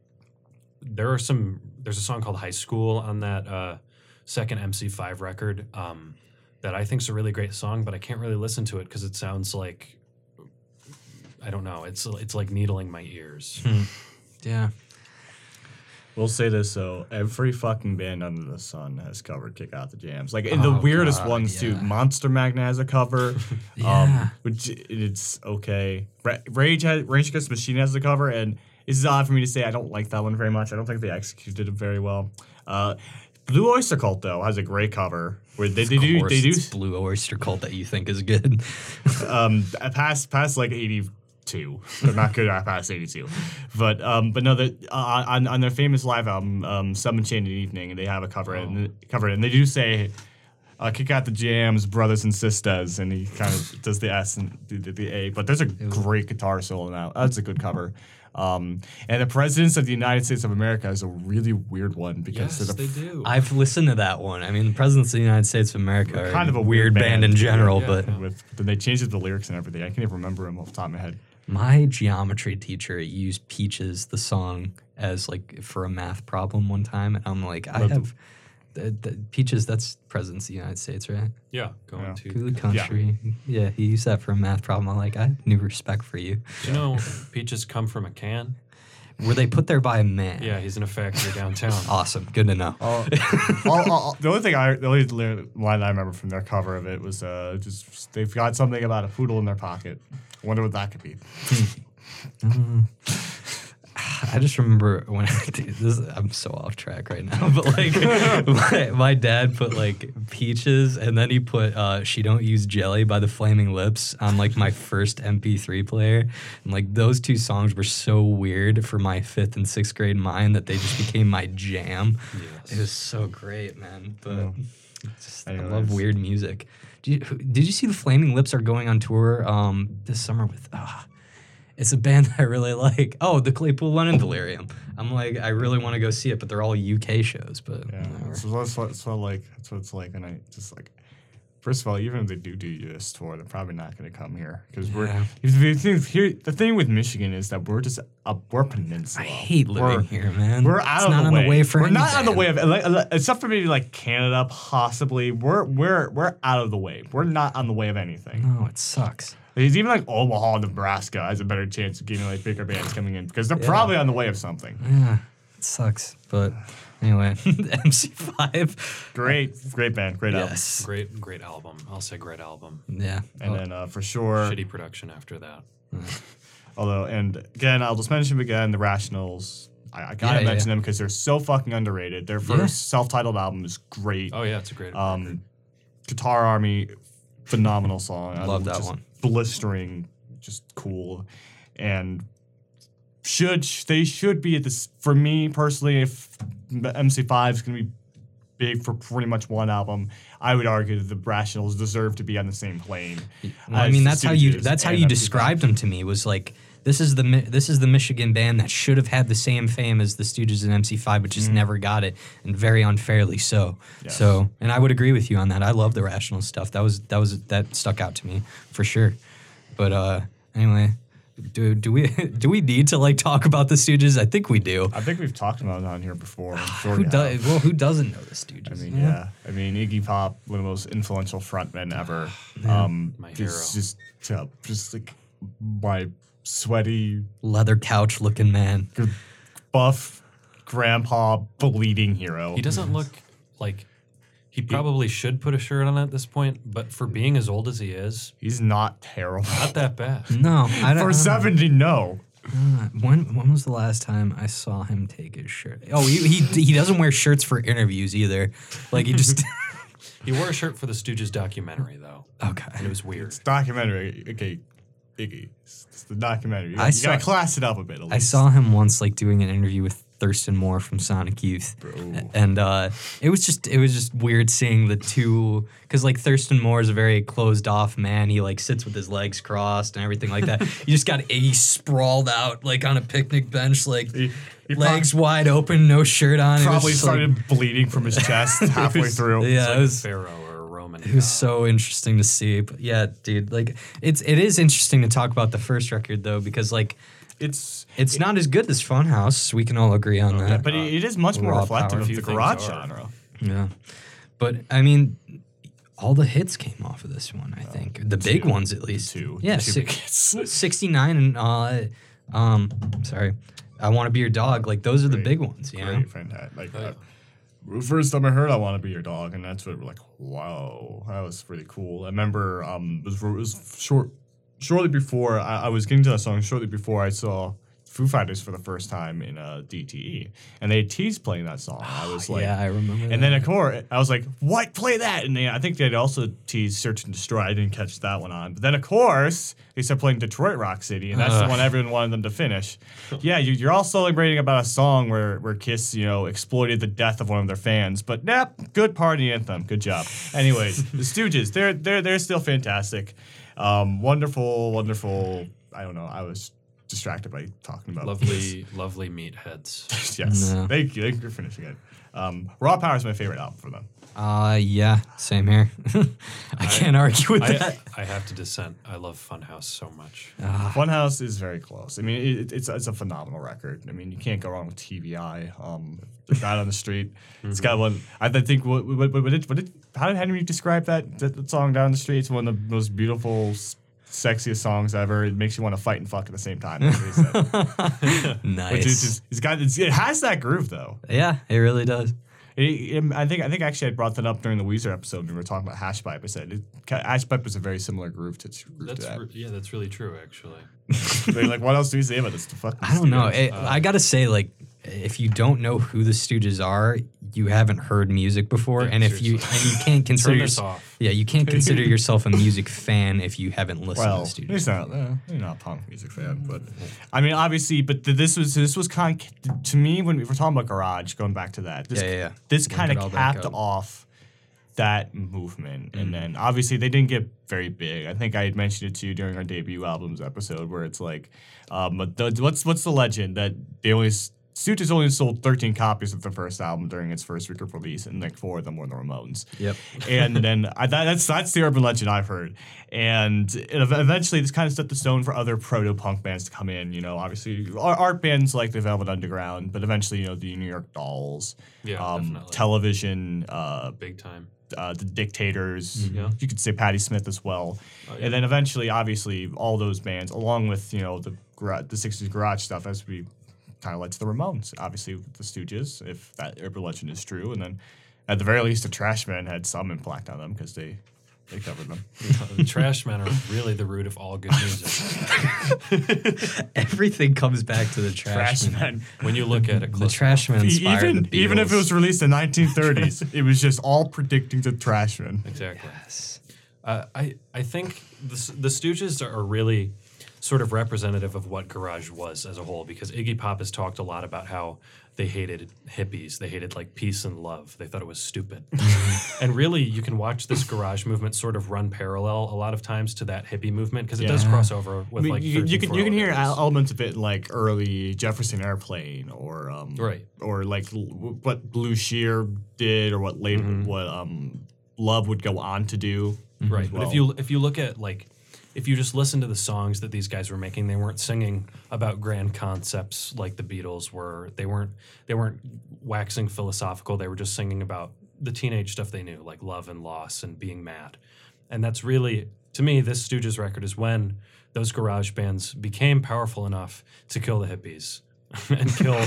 There are some. There's a song called "High School" on that uh, second MC5 record um, that I think is a really great song, but I can't really listen to it because it sounds like I don't know. It's it's like needling my ears. yeah. We'll say this though: every fucking band under the sun has covered "Kick Out the Jams." Like in the Oh, weirdest God, ones too. Monster Magnet has a cover, *laughs* Yeah. um, which it's okay. Rage has, Rage Against the Machine has a cover, and this is odd for me to say. I don't like that one very much. I don't think they executed it very well. Uh, Blue Oyster Cult though has a great cover where they, they do they do Blue Oyster Cult that you think is good. *laughs* um past past like 82 they're not good at past 82 but um but no the uh, on, on their famous live album um some enchanted evening they have a cover and cover it and they do say uh, kick out the jams brothers and sisters and he kind of does the s and the, the, the a but there's a great guitar solo now that's a good cover um, and the presidents of the United States of America is a really weird one because Yes, they're the they do. I've listened to that one. I mean, the Presidents of the United States of America are kind of a weird band, in general, Yeah. but with then they changed the lyrics and everything. I can't even remember them off the top of my head. my geometry teacher used Peaches the song as like for a math problem one time, and I'm like, I Love have the, the Peaches. That's Presidents of the United States, right? yeah, going Yeah. to. To the country. Yeah. he used that for a math problem. I'm like, I have new respect for you. Do you know peaches come from a can? Were they put there by a man? Yeah, he's in a factory downtown. *laughs* Awesome. Good to know. *laughs* All- all- all- the only thing I, the only line I remember from their cover of it was uh, just they've got something about a poodle in their pocket. Wonder what that could be. I just remember when I, *laughs* dude, this, I'm so off track right now, *laughs* but like *laughs* my, my dad put like peaches and then he put uh, "She Don't Use Jelly" by the Flaming Lips on like my first MP3 player, and like those two songs were so weird for my fifth and sixth grade mind that they just became my jam. Yes. It was so great, man. But just, I Anyways. love weird music. Did you, did you see the Flaming Lips are going on tour um, this summer with? ah, it's a band that I really like. Oh, the Claypool Lennon Delirium. I'm like, I really want to go see it, but they're all UK shows. But Yeah, whatever. so that's what, like that's what it's like, and I just like. First of all, even if they do do this tour, they're probably not going to come here because we're. Yeah. if the thing- here, the thing with Michigan is that we're just a we're peninsula. I hate living We're- here, man. We're out it's of not the on way. the way for We're not on the way of like, uh, like, except for maybe like Canada, possibly. We're we're we're out of the way. We're not on the way of anything. No, it sucks. It's even like Omaha, Nebraska has a better chance of getting like bigger bands coming in because they're probably on the way of something. Yeah, it sucks. But anyway, *laughs* *laughs* MC5. Great, great band, great album. Great, great album. I'll say great album. Yeah. And Oh, then uh, for sure, Shitty production after that. *laughs* although, and again, I'll just mention again, the Rationals. I, I gotta Yeah, yeah, mention yeah. them because they're so fucking underrated. Their first Yeah. self-titled album is great. Oh yeah, it's a great. record. Um, Guitar Army, phenomenal song. I Love that just one. Blistering, just cool, and should they should be at this for me personally. If MC5 is gonna be big for pretty much one album, I would argue that the Rationals deserve to be on the same plane. Well, I mean, that's how you that's how you MC5. described them to me. Was like this is the this is the Michigan band that should have had the same fame as the Stooges and MC5, but just never got it, and very unfairly so. Yes. So, and I would agree with you on that. I love the Rational stuff. That was that was that stuck out to me for sure. But uh anyway, do do we *laughs* do we need to like talk about the Stooges? I think we do. I think we've talked about it on here before. *sighs* Sure Who does? Well, who doesn't know the Stooges? I mean, yeah. I mean, Iggy Pop, one of the most influential frontmen ever. *sighs* Um, My just, hero. just, uh, just like my sweaty, leather couch looking man. buff grandpa bleeding hero. he doesn't look like he probably should put a shirt on at this point, but for being as old as he is, He's not terrible. not that *laughs* bad. No, I don't. For 70, no. Uh, when when was the last time I saw him take his shirt? Oh, he he, he doesn't wear shirts for interviews either. Like he just *laughs* He wore a shirt for the Stooges documentary though, Okay, and it was weird. Documentary. Okay, Iggy. It's, the documentary. You, I you saw- gotta class it up a bit. I saw him once like doing an interview with Thurston Moore from Sonic Youth, Bro. and uh, it was just it was just weird seeing the two because like Thurston Moore is a very closed off man. He like sits with his legs crossed and everything like that. *laughs* you just got Iggy sprawled out like on a picnic bench, like He- he legs wide open, no shirt on. It was Probably just, like- started bleeding from his chest *laughs* halfway was- through. yeah, It's like it was- Pharaoh or a It was god. so interesting to see. But yeah, dude, like it's it is interesting to talk about the first record though because like It's it's not as good as Funhouse. We can all agree on that. but it, it is much more raw reflective of the garage genre. yeah, but I mean, all the hits came off of this one. I think the big ones at least. two. Yeah, two si- *laughs* sixty nine and uh, um, sorry, I want to be your dog. Like those are the big ones. You know. Great, fantastic. Like, yeah. uh, the first time I heard "I Want to Be Your Dog," and that's what we're like, wow, that was pretty cool. I remember um, it was, it was short, shortly before I, I was getting to that song. Shortly before I saw Foo Fighters for the first time in a DTE, and they teased playing that song. I was like, yeah, I remember. and then of course I was like, "What? Play that!" And they, I think they'd also teased "Search and Destroy." I didn't catch that one on, but then of course they started playing "Detroit Rock City," and that's the one everyone wanted them to finish. yeah, you, you're all celebrating about a song where where Kiss, you know, exploited the death of one of their fans, but nah, good party anthem. Good job. Anyways, *laughs* the Stooges, they're they're they're still fantastic, um, wonderful, wonderful. I don't know. I was distracted by talking about lovely, *laughs* lovely meatheads. *laughs* yes, No. thank you. Thank you for finishing it. Um, Raw Power is my favorite album for them. uh, yeah, same here. *laughs* I can't argue with that. I, I have to dissent. I love Funhouse so much. Funhouse is very close. I mean, it, it's it's a phenomenal record. I mean, you can't go wrong with TV Eye. Um, Died on the Street. It's got one. I think what what what, what, did, what did how did Henry describe that, that that song Down the Street? It's one of the most beautiful s- sexiest songs ever. It makes you want to fight and fuck at the same time. that's what he said. *laughs* nice. Which is just, it's got, it's, it has that groove though. yeah, it really does. It, it- I think I think actually I brought that up during the Weezer episode when we were talking about Hash Pipe. I said it, Hash Pipe was a very similar groove to, groove That's to that. re- yeah, that's really true. Actually, *laughs* like, what else do we say about this? The fuck. I don't know. Stooges? It, I gotta say, like, if you don't know who the Stooges are, you haven't heard music before, Yeah, and if you and you can't *laughs* consider yourself, yeah, you can't consider *laughs* yourself a music fan if you haven't listened well, to the Stooges. he's not. Uh, he's not a punk music fan, but I mean, obviously, but th- this was this was kind of to me when we were talking about garage. Going back to that, this, Yeah, yeah, yeah. This kind of capped off that movement, Mm. and then obviously they didn't get very big. I think I had mentioned it to you during our debut albums episode, where it's like, um, but the, what's what's the legend that they only. S- Stooges only sold 13 copies of the first album during its first week of release, and like four of them were the Ramones Yep. and *laughs* then I, that, that's that's the urban legend I've heard. And it, eventually, this kind of set the stone for other proto punk bands to come in. You know, obviously art bands like the Velvet Underground, but eventually, you know, the New York Dolls, Yeah, um, television, uh, big time. uh, the Dictators. Yeah. You could say Patti Smith as well. Oh, yeah. And then eventually, obviously, all those bands, along with you know the gra- the '60s garage stuff, as we kind of led to the Ramones. Obviously, the Stooges, if that urban legend is true, and then at the very least, the Trashmen had some impact on them because they they covered them. *laughs* the trash men are really the root of all good music. *laughs* Everything comes back to the trash. man. Trashmen. when you look at it, The close trash man inspired Even the even if it was released in 1930s, *laughs* it was just all predicting the Trashmen. Exactly. Uh, I I think the, the Stooges are really sort of representative of what garage was as a whole because Iggy Pop has talked a lot about how they hated hippies, they hated like peace and love, they thought it was stupid, *laughs* and really you can watch this garage movement sort of run parallel a lot of times to that hippie movement because it does cross over I with mean, like you, you can you can hear elements of it like early Jefferson Airplane or um, Right. or like l- what Blue Cheer did or what later Mm-hmm. what um Love would go on to do. Right. as But if you if you look at like if you just listen to the songs that these guys were making, they weren't singing about grand concepts like the Beatles were. They weren't they weren't waxing philosophical. They were just singing about the teenage stuff they knew, like love and loss and being mad. And that's really to me, this Stooges record is when those garage bands became powerful enough to kill the hippies *laughs* and kill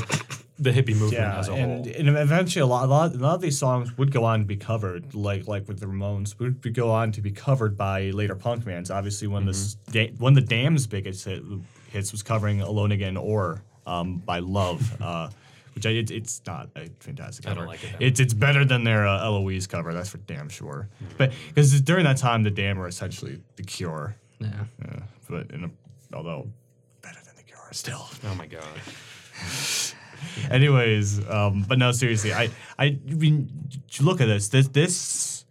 the hippie movement yeah, as a and, whole. and eventually a lot, a lot a lot of these songs would go on to be covered, like like with the Ramones, would go on to be covered by later punk bands. Obviously, when this Mm-hmm. da- one of the Damned's biggest hit, hits was covering "Alone Again" or um, by Love. *laughs* Uh, which I, it, it's not a fantastic I cover. don't like it It's it's better than their uh, Eloise cover. That's for damn sure. But because during that time, the Damned were essentially the Cure. Yeah. Yeah, but in a, although better than the Cure still. Oh my god. *laughs* Anyways, um, but no, seriously, I, I mean, look at this. This, this,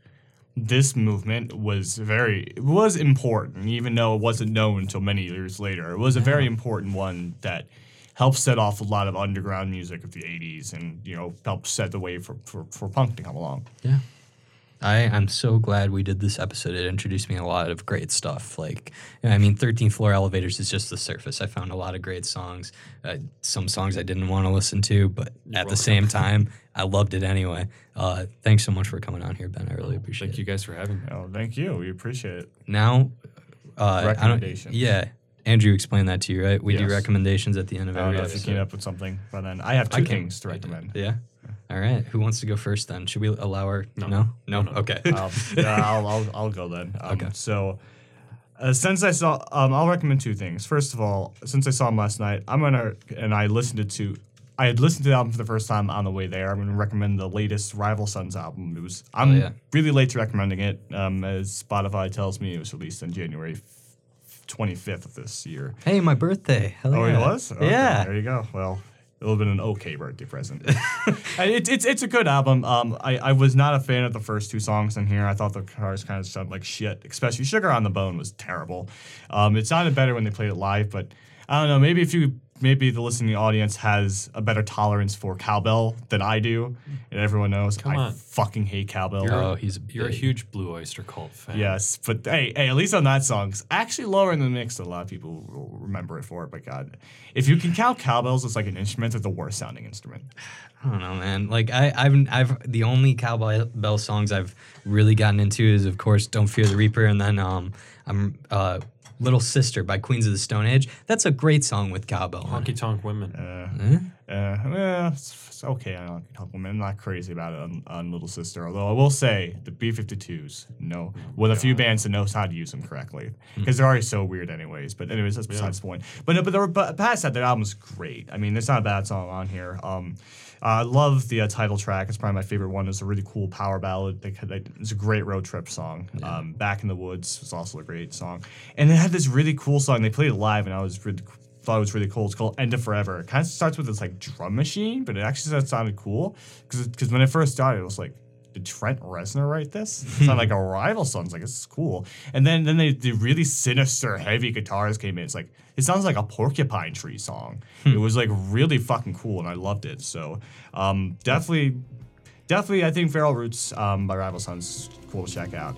this movement was very it was important, even though it wasn't known until many years later. It was a very important one that helped set off a lot of underground music of the '80s, and you know, helped set the way for for, for punk to come along. Yeah. I, I'm so glad we did this episode. It introduced me a lot of great stuff. Like, I mean, 13th Floor Elevators is just the surface. I found a lot of great songs. Uh, some songs I didn't want to listen to, but at the same *laughs* time, I loved it anyway. Uh, thanks so much for coming on here, Ben. I really appreciate Thank it. Thank you guys for having me. Oh, thank you. We appreciate it. Now, uh, Recommendations. Yeah. Andrew explained that to you, right? We do recommendations at the end of I don't every know if you episode. came up with something, but then I have two I things to recommend. Yeah. All right. Who wants to go first then? Should we allow our? No. No. No. No, no. Okay. *laughs* um, I'll, I'll, I'll go then. Um, Okay. So, uh, since I saw, um, I'll recommend two things. First of all, since I saw him last night, I'm gonna and I listened to. I had listened to the album for the first time on the way there. I'm gonna recommend the latest Rival Sons album. It was I'm Oh, yeah. really late to recommending it, um, as Spotify tells me it was released on January 25th of this year. hey, my birthday. Hell Oh, yeah. it was? Okay, Yeah. There you go. Well, it would have been an okay birthday present. *laughs* It's, it's it's a good album. Um, I, I was not a fan of the first two songs in here. I thought the guitars kind of sounded like shit, especially Sugar on the Bone was terrible. Um, it sounded better when they played it live, but I don't know. Maybe if you maybe the listening audience has a better tolerance for cowbell than I do, and everyone knows Come I on. fucking hate cowbell. You're, Oh, he's a you're a huge Blue Oyster Cult fan. Yes, but hey, hey, at least on that song, it's actually lower in the mix a lot of people will remember it for. It. But God, if you can count cowbells as like an instrument, it's the worst sounding instrument. I don't know, man. Like I, I've, I've the only cowbell songs I've really gotten into is, of course, "Don't Fear the Reaper," and then um, I'm uh, Little Sister by Queens of the Stone Age. That's a great song with cowbell. Honky Tonk women. Uh, well, it's, it's okay. I don't talk I'm not crazy about it on, on Little Sister. Although I will say the B52s, no, with a few bands that knows how to use them correctly, because they're already so weird, anyways. But anyways, that's besides the point. But no, but, there were, but past that, their album's great. I mean, there's not a bad song on here. Um, I love the uh, title track. It's probably my favorite one. It's a really cool power ballad. They, they, it's a great road trip song. Um, Back in the Woods was also a great song. And it had this really cool song. They played it live, and I was really thought it was really cool. It's called End of Forever. It kind of starts with this like drum machine, but it actually sounded cool because because when it first started, it was like. Did Trent Reznor write this? *laughs* It's not like a rival song. It's like it's cool. And then then they, the really sinister, heavy guitars came in. It's like it sounds like a porcupine tree song. It was like really fucking cool, and I loved it. So um, definitely, definitely, I think Feral Roots um, by Rival Sons cool to check out.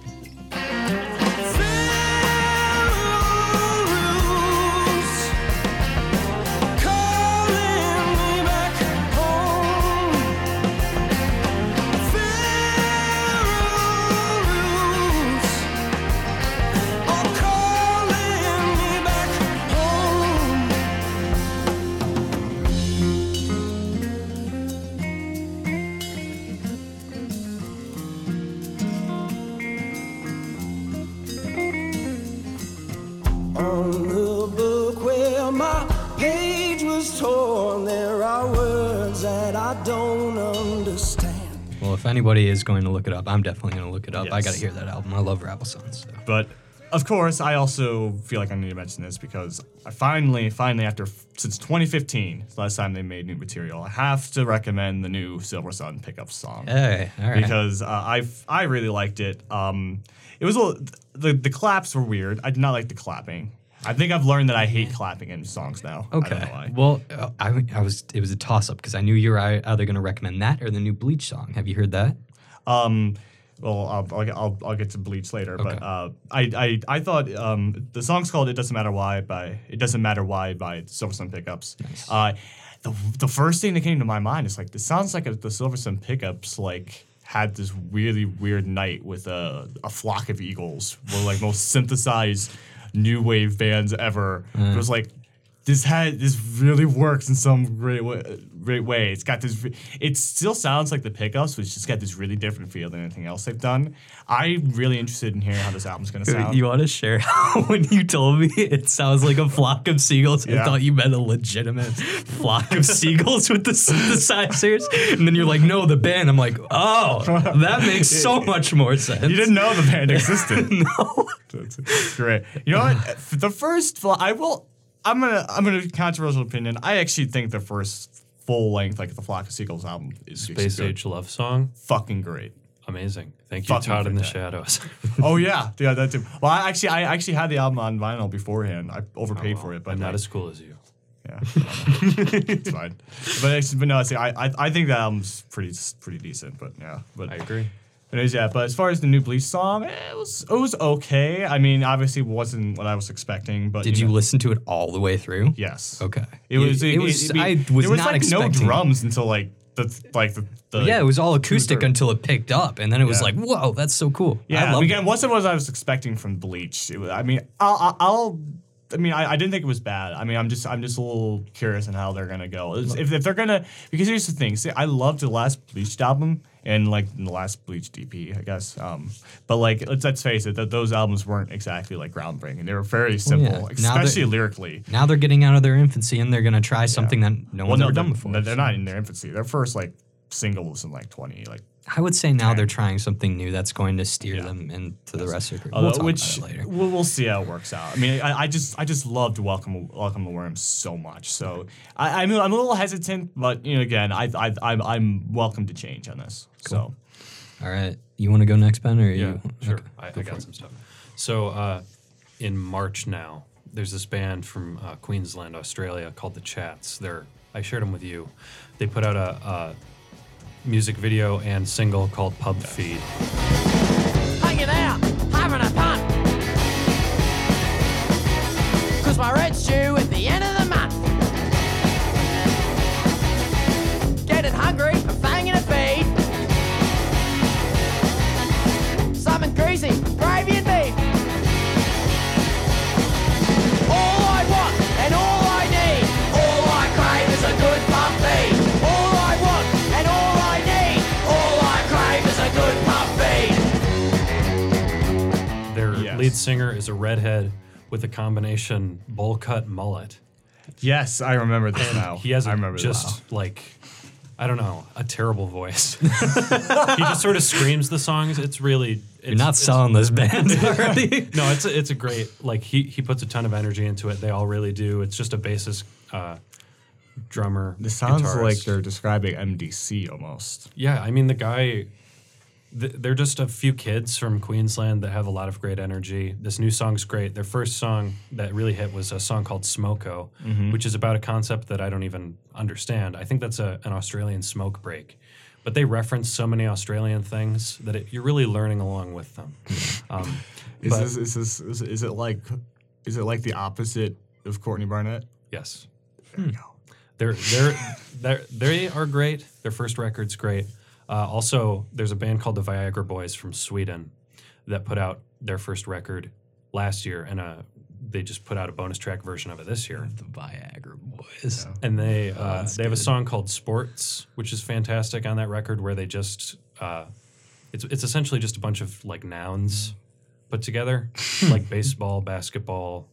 Anybody is going to look it up, I'm definitely going to look it up. I got to hear that album. I love Rival Sons. So. But of course, I also feel like I need to mention this because I finally, finally, after since 2015, the last time they made new material, I have to recommend the new Silversun pickup song. Hey, all right. because uh, I I really liked it. Um, it was a little, the the claps were weird. I did not like the clapping. I think I've learned that I hate clapping in songs now. I don't know Okay. Well, I, I was it was a toss up because I knew you were either going to recommend that or the new Bleach song. Have you heard that? Um, well, I'll, I'll, get- I'll, I'll get to Bleach later, Okay. but uh, I, I I thought um, the song's called "It Doesn't Matter Why" by "It Doesn't Matter Why" by Silversun Pickups. Uh, the the first thing that came to my mind is like this sounds like a, the Silversun Pickups like had this really weird night with a, a flock of eagles, were like most synthesized new wave bands ever. It mm. was like this had this really works in some great way, way. It's got this. It still sounds like the pickups, but it's just got this really different feel than anything else they've done. I'm really interested in hearing how this album's gonna sound. You want to share *laughs* how when you told me it sounds like a flock of seagulls? I thought you meant a legitimate flock of *laughs* seagulls with the synthesizers, and then you're like, "No, the band." I'm like, "Oh, that makes so *laughs* much more sense." You didn't know the band existed. know. That's, great. You know what? The first, I will. I'm gonna. I'm gonna controversial opinion. I actually think the first full length, like the Flock of Seagulls album, is Space good. Age love song. Fucking great. Amazing. Thank you, Fucking Todd in the fantastic. Shadows. *laughs* Oh yeah, *laughs* yeah, that too. Well, I actually, I actually had the album on vinyl beforehand. I overpaid oh, for it, but I'm not like, as cool as you. Yeah, *laughs* it's fine. But but no, see, I, I I think that album's pretty pretty decent. But yeah, but I agree. Anyways, yeah. But as far as the new Bleach song, eh, it was it was okay. I mean, obviously, it wasn't what I was expecting. But Did you know, listen to it all the way through? Yes. Okay. It was. It, was. I, mean, I was there was not like expecting. no drums until like the like the. the Yeah, it was all acoustic until it picked up, and then it was Yeah. like, "Whoa, that's so cool." Yeah, I love again, once it was I was expecting from Bleach. It was, I mean, I'll, I'll, I'll mean, I, I didn't think it was bad. I mean, I'm just, I'm just a little curious on how they're gonna go. If, if they're gonna, because here's the thing. See, I loved the last Bleach album and like in the last Bleach DP, I guess. Um, but like, let's, let's face it, that those albums weren't exactly like groundbreaking. They were very simple, yeah. Especially lyrically. Now they're getting out of their infancy and they're gonna try something that no Well, one's no, ever done before. they're so. not in their infancy. Their first like single was in like 20, like I would say now they're trying something new that's going to steer them into the rest of their career. Although, We'll talk which about it later. We'll, we'll see how it works out. I mean, I, I just I just loved Welcome Welcome to Worms so much. So I, I'm I'm a little hesitant, but you know, again, I I I'm, I'm welcome to change on this. So All right, you want to go next, Ben, or Yeah, you? sure. okay, I, go I got it. some stuff. So uh, in March now, there's this band from uh, Queensland, Australia called the Chats. They're I shared them with you. They put out a, a music video and single called Pub Feed. hanging out, having a. Cause my due at the lead singer is a redhead with a combination bowl cut mullet. Yes, I remember this now. He has I a, remember just like I don't know, a terrible voice. *laughs* he just sort of screams the songs. It's really it's, You're not it's- selling this band *laughs* already. No, it's a, it's a great like he he puts a ton of energy into it. They all really do. It's just a bassist, uh, drummer. This sounds guitarist. like they're describing MDC almost. Yeah, I mean the guy. Th- They're just a few kids from Queensland that have a lot of great energy. This new song's great. Their first song that really hit was a song called Smoko, which is about a concept that I don't even understand. I think that's a, an Australian smoke break. But they reference so many Australian things that it, you're really learning along with them. *laughs* Um, Is but- this is this is, is it like is it like the opposite of Courtney Barnett? yes. There you go. They're they're they're they are great. Their first record's great. Uh, also, there's a band called the Viagra Boys from Sweden that put out their first record last year, and uh, they just put out a bonus track version of it this year. the Viagra Boys. And they uh, that's they have a song called Sports, which is fantastic on that record, where they just uh, it's it's essentially just a bunch of like nouns put together, *laughs* like baseball, basketball,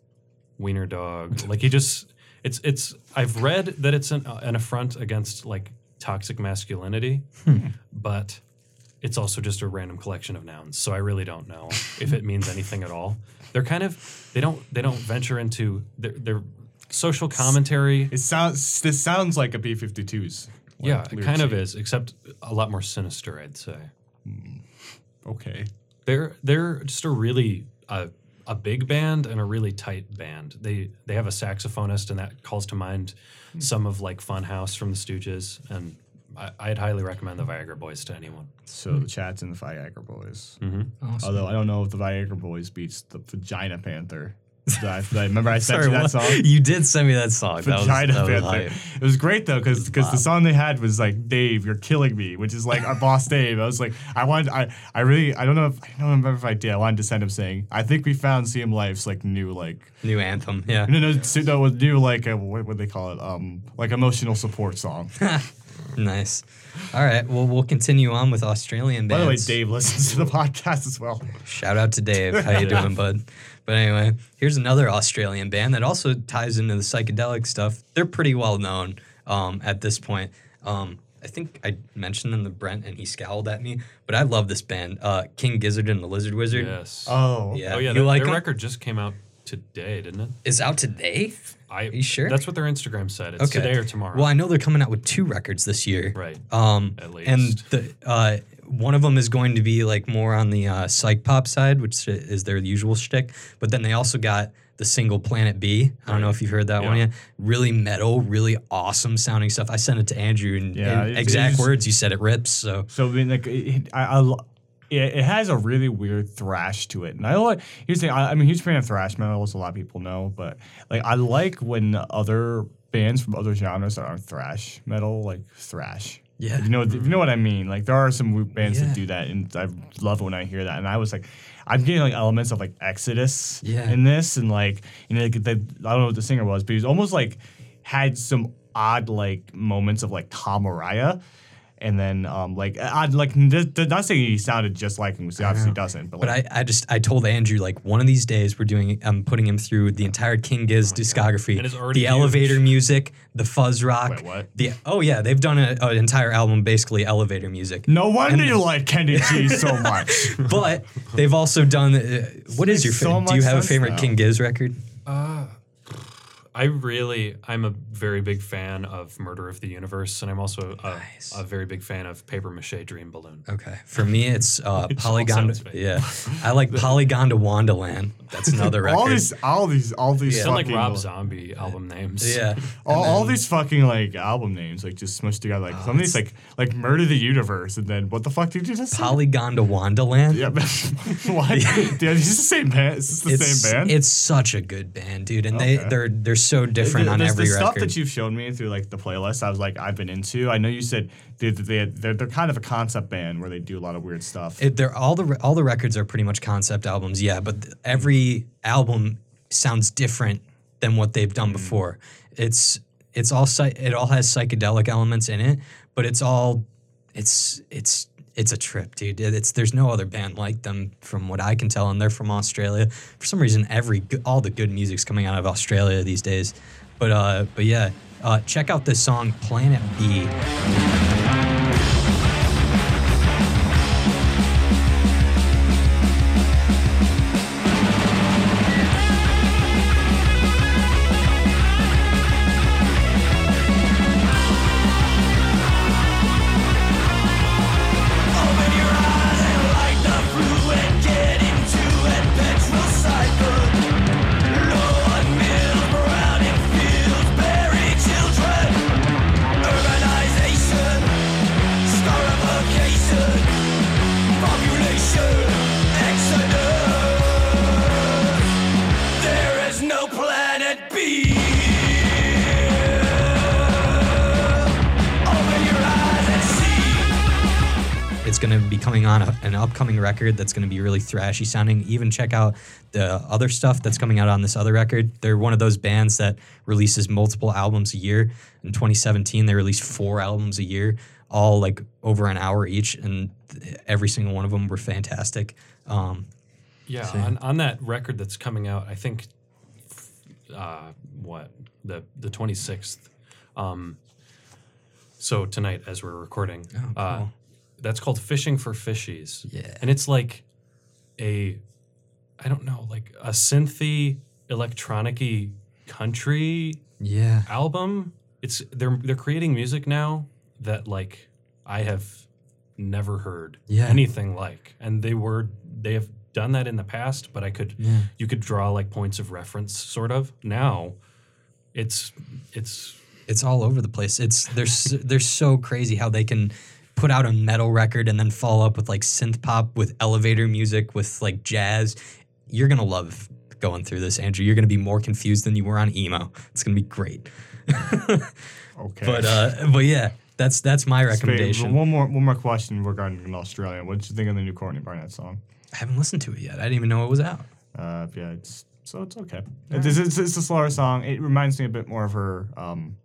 wiener dog. *laughs* Like he just it's it's I've read that it's an, an affront against like toxic masculinity, but it's also just a random collection of nouns. So I really don't know *laughs* if it means anything at all. They're kind of they don't they don't venture into their, their social commentary. It sounds this sounds like a B52s. like, Yeah, it kind of is, except a lot more sinister, I'd say. Okay. They're they're just a really uh, a big band and a really tight band. They they have a saxophonist, and that calls to mind some of like Funhouse from the Stooges, and I, I'd highly recommend the Viagra Boys to anyone. So the Chats in the Viagra Boys. Mm-hmm. Awesome. Although I don't know if the Viagra Boys beats the Vagina Panther. I, I- remember I sent Sorry, you that what? song. You did send me that song. That was, Vagina that was hype. It was great though, because the Wow. song they had was like Dave, you're killing me, which is like our boss Dave. I was like, I wanted, I, I really, I don't know if I don't remember if I did. I wanted to send him saying, I think we found CM Life's like new like New anthem. Yeah. no no so- no new like a, what what they call it um like emotional support song. *laughs* Nice. All right. Well, we'll continue on with Australian bands. By the way, Dave listens to the *laughs* podcast as well. Shout out to Dave. How you doing, bud? *laughs* But anyway, here's another Australian band that also ties into the psychedelic stuff. They're pretty well known um, at this point. Um, I think I mentioned them to Brent, and he scowled at me. But I love this band, uh, King Gizzard and the Lizard Wizard. Yes. Oh Yeah. oh yeah, you their, like their 'em? record just came out today, didn't it? Is out today. I, you sure? That's what their Instagram said. It's today or tomorrow. Well, I know they're coming out with two records this year. Right. Um, At least. And the uh, one of them is going to be like more on the uh, psych pop side, which is their usual shtick. But then they also got the single Planet B. I don't know if you've heard that one Yeah. yet. Really metal, really awesome sounding stuff. I sent it to Andrew, and, Yeah, in exact it's- words you said it rips. So So I mean, like, it, I, I, it, it has a really weird thrash to it, and I like. Here's the thing: I, I'm a huge fan of thrash metal, as a lot of people know. But like, I like when other bands from other genres that aren't thrash metal, like thrash. Yeah. you know, if you know what I mean. Like, there are some bands Yeah. that do that, and I love it when I hear that. And I was like, I'm getting like elements of like Exodus Yeah. in this, and like, you know, like, the, I don't know what the singer was, but he was almost like had some odd like moments of like Tom Araya. And then, um, like, I like, not saying he sounded just like him, because he obviously doesn't. But, But like, I, I just I told Andrew like one of these days we're doing I'm putting him through the entire King Giz discography, And it's the huge. elevator music, the fuzz rock. Wait, what? The oh yeah, they've done a- an entire album basically elevator music. no wonder you like Kenny G so *laughs* much. But they've also done. Uh, what is your so favorite? do you have a favorite now. King Giz record? I really, I'm a very big fan of Murder of the Universe, and I'm also a, Nice. a very big fan of Paper Mache Dream Balloon. Okay, for me it's uh, *laughs* It Polygon. Yeah, I like *laughs* Polygondwanaland. That's another *laughs* record. all these, all these, all these Yeah. Sound like fucking, Rob Zombie album names. Yeah, all, all these fucking like album names, like just smushed together. Like some of these, like, like Murder the Universe, and then what the fuck did you just say? Polygondwanaland. Yeah, but what? Dude, is this the same band? Is this the it's, same band? It's such a good band, dude, and they they're they're so different the, on every the record. stuff that you've shown me through like the playlist, I was like, I've been into. I know you said they, they, they're, they're kind of a concept band where they do a lot of weird stuff. it, they're all the all the records are pretty much concept albums, yeah. But th- every album sounds different than what they've Mm. done before. It's it's all it all has psychedelic elements in it, but it's all it's it's it's a trip, dude. It's there's no other band like them from what I can tell, and they're from Australia. For some reason, every all the good music's coming out of Australia these days. But uh, but yeah, uh, check out this song Planet B. It's going to be coming on a, an upcoming record that's going to be really thrashy sounding. Even check out the other stuff that's coming out on this other record. They're one of those bands that releases multiple albums a year. In 2017, they released four albums a year, all like over an hour each, and every single one of them were fantastic. Um, Yeah, So- on, on that record that's coming out, I think, uh, what the the twenty sixth. Um, so tonight, as we're recording, Oh, uh, cool. That's called "Fishing for Fishies." Yeah. and it's like a, I don't know, like a synthy, electronic-y country yeah. album. It's they're they're creating music now that like I have never heard Yeah. anything like, and they were they have done that in the past, but I could Yeah. you could draw like points of reference sort of. Now, it's it's it's all over the place. It's they're they're so crazy how they can put out a metal record and then follow up with like synth pop with elevator music with like jazz. You're gonna love going through this, Andrew. You're gonna be more confused than you were on emo. It's gonna be great. *laughs* Okay. But uh, but yeah, that's that's my recommendation. One more, one more question regarding Australia. What did you think of the new Courtney Barnett song? I haven't listened to it yet. I didn't even know it was out. Uh, yeah, it's so it's okay. It's, it's, it's a slower song. It reminds me a bit more of her um,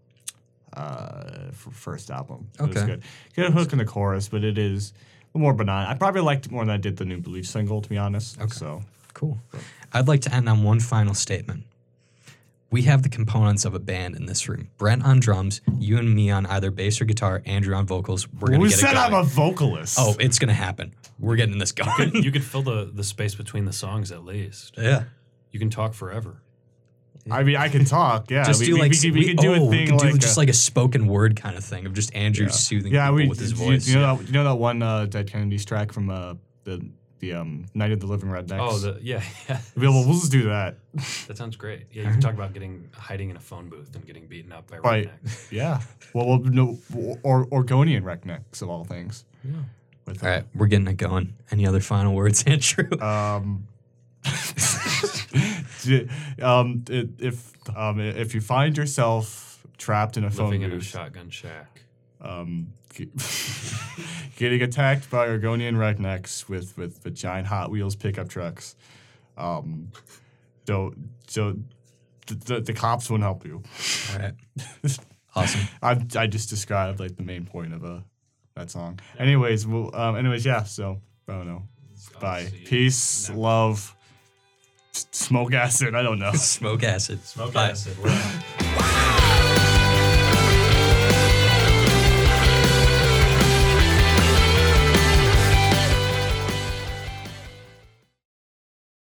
uh, first album. It was Okay. good. Good hook in the chorus, but it is more benign. I probably liked it more than I did the new Belief single, to be honest. Okay. So Cool. I'd like to end on one final statement. We have the components of a band in this room. Brent on drums, you and me on either bass or guitar, Andrew on vocals. We're gonna who get it said I'm a vocalist? Oh, it's gonna happen. We're getting this going. you could fill the the space between the songs at least. yeah. You can talk forever. I mean, I can talk. Yeah, Just we, do we, like we, we could do oh, a thing we do like just a- like a spoken word kind of thing of just Andrew yeah. soothing yeah, people we, with his voice. You, know that, you know that one uh, Dead Kennedys track from uh, the the um, Night of the Living Rednecks. Oh, the yeah, *laughs* yeah. We'll, we'll just do that. That sounds great. Yeah, you can talk about getting hiding in a phone booth and getting beaten up by Right. rednecks. *laughs* Yeah. Well, well no, or Oregonian rednecks of all things. Yeah. With, All right, we're getting it going. Any other final words, *laughs* Andrew? Um, *laughs* um, i- if um, if you find yourself trapped in a phone Living in a shotgun shack. um, *laughs* getting attacked by Oregonian rednecks with, with, with giant Hot Wheels pickup trucks, um, so so the, the, the cops won't help you. All right. *laughs* Awesome. I I just described like the main point of uh that song. Anyways, well, um, anyways, yeah. So I don't know. Bye. Peace, love, s- smoke acid. I don't know. *laughs* Smoke acid. Smoke Bye. acid. We're out. *laughs*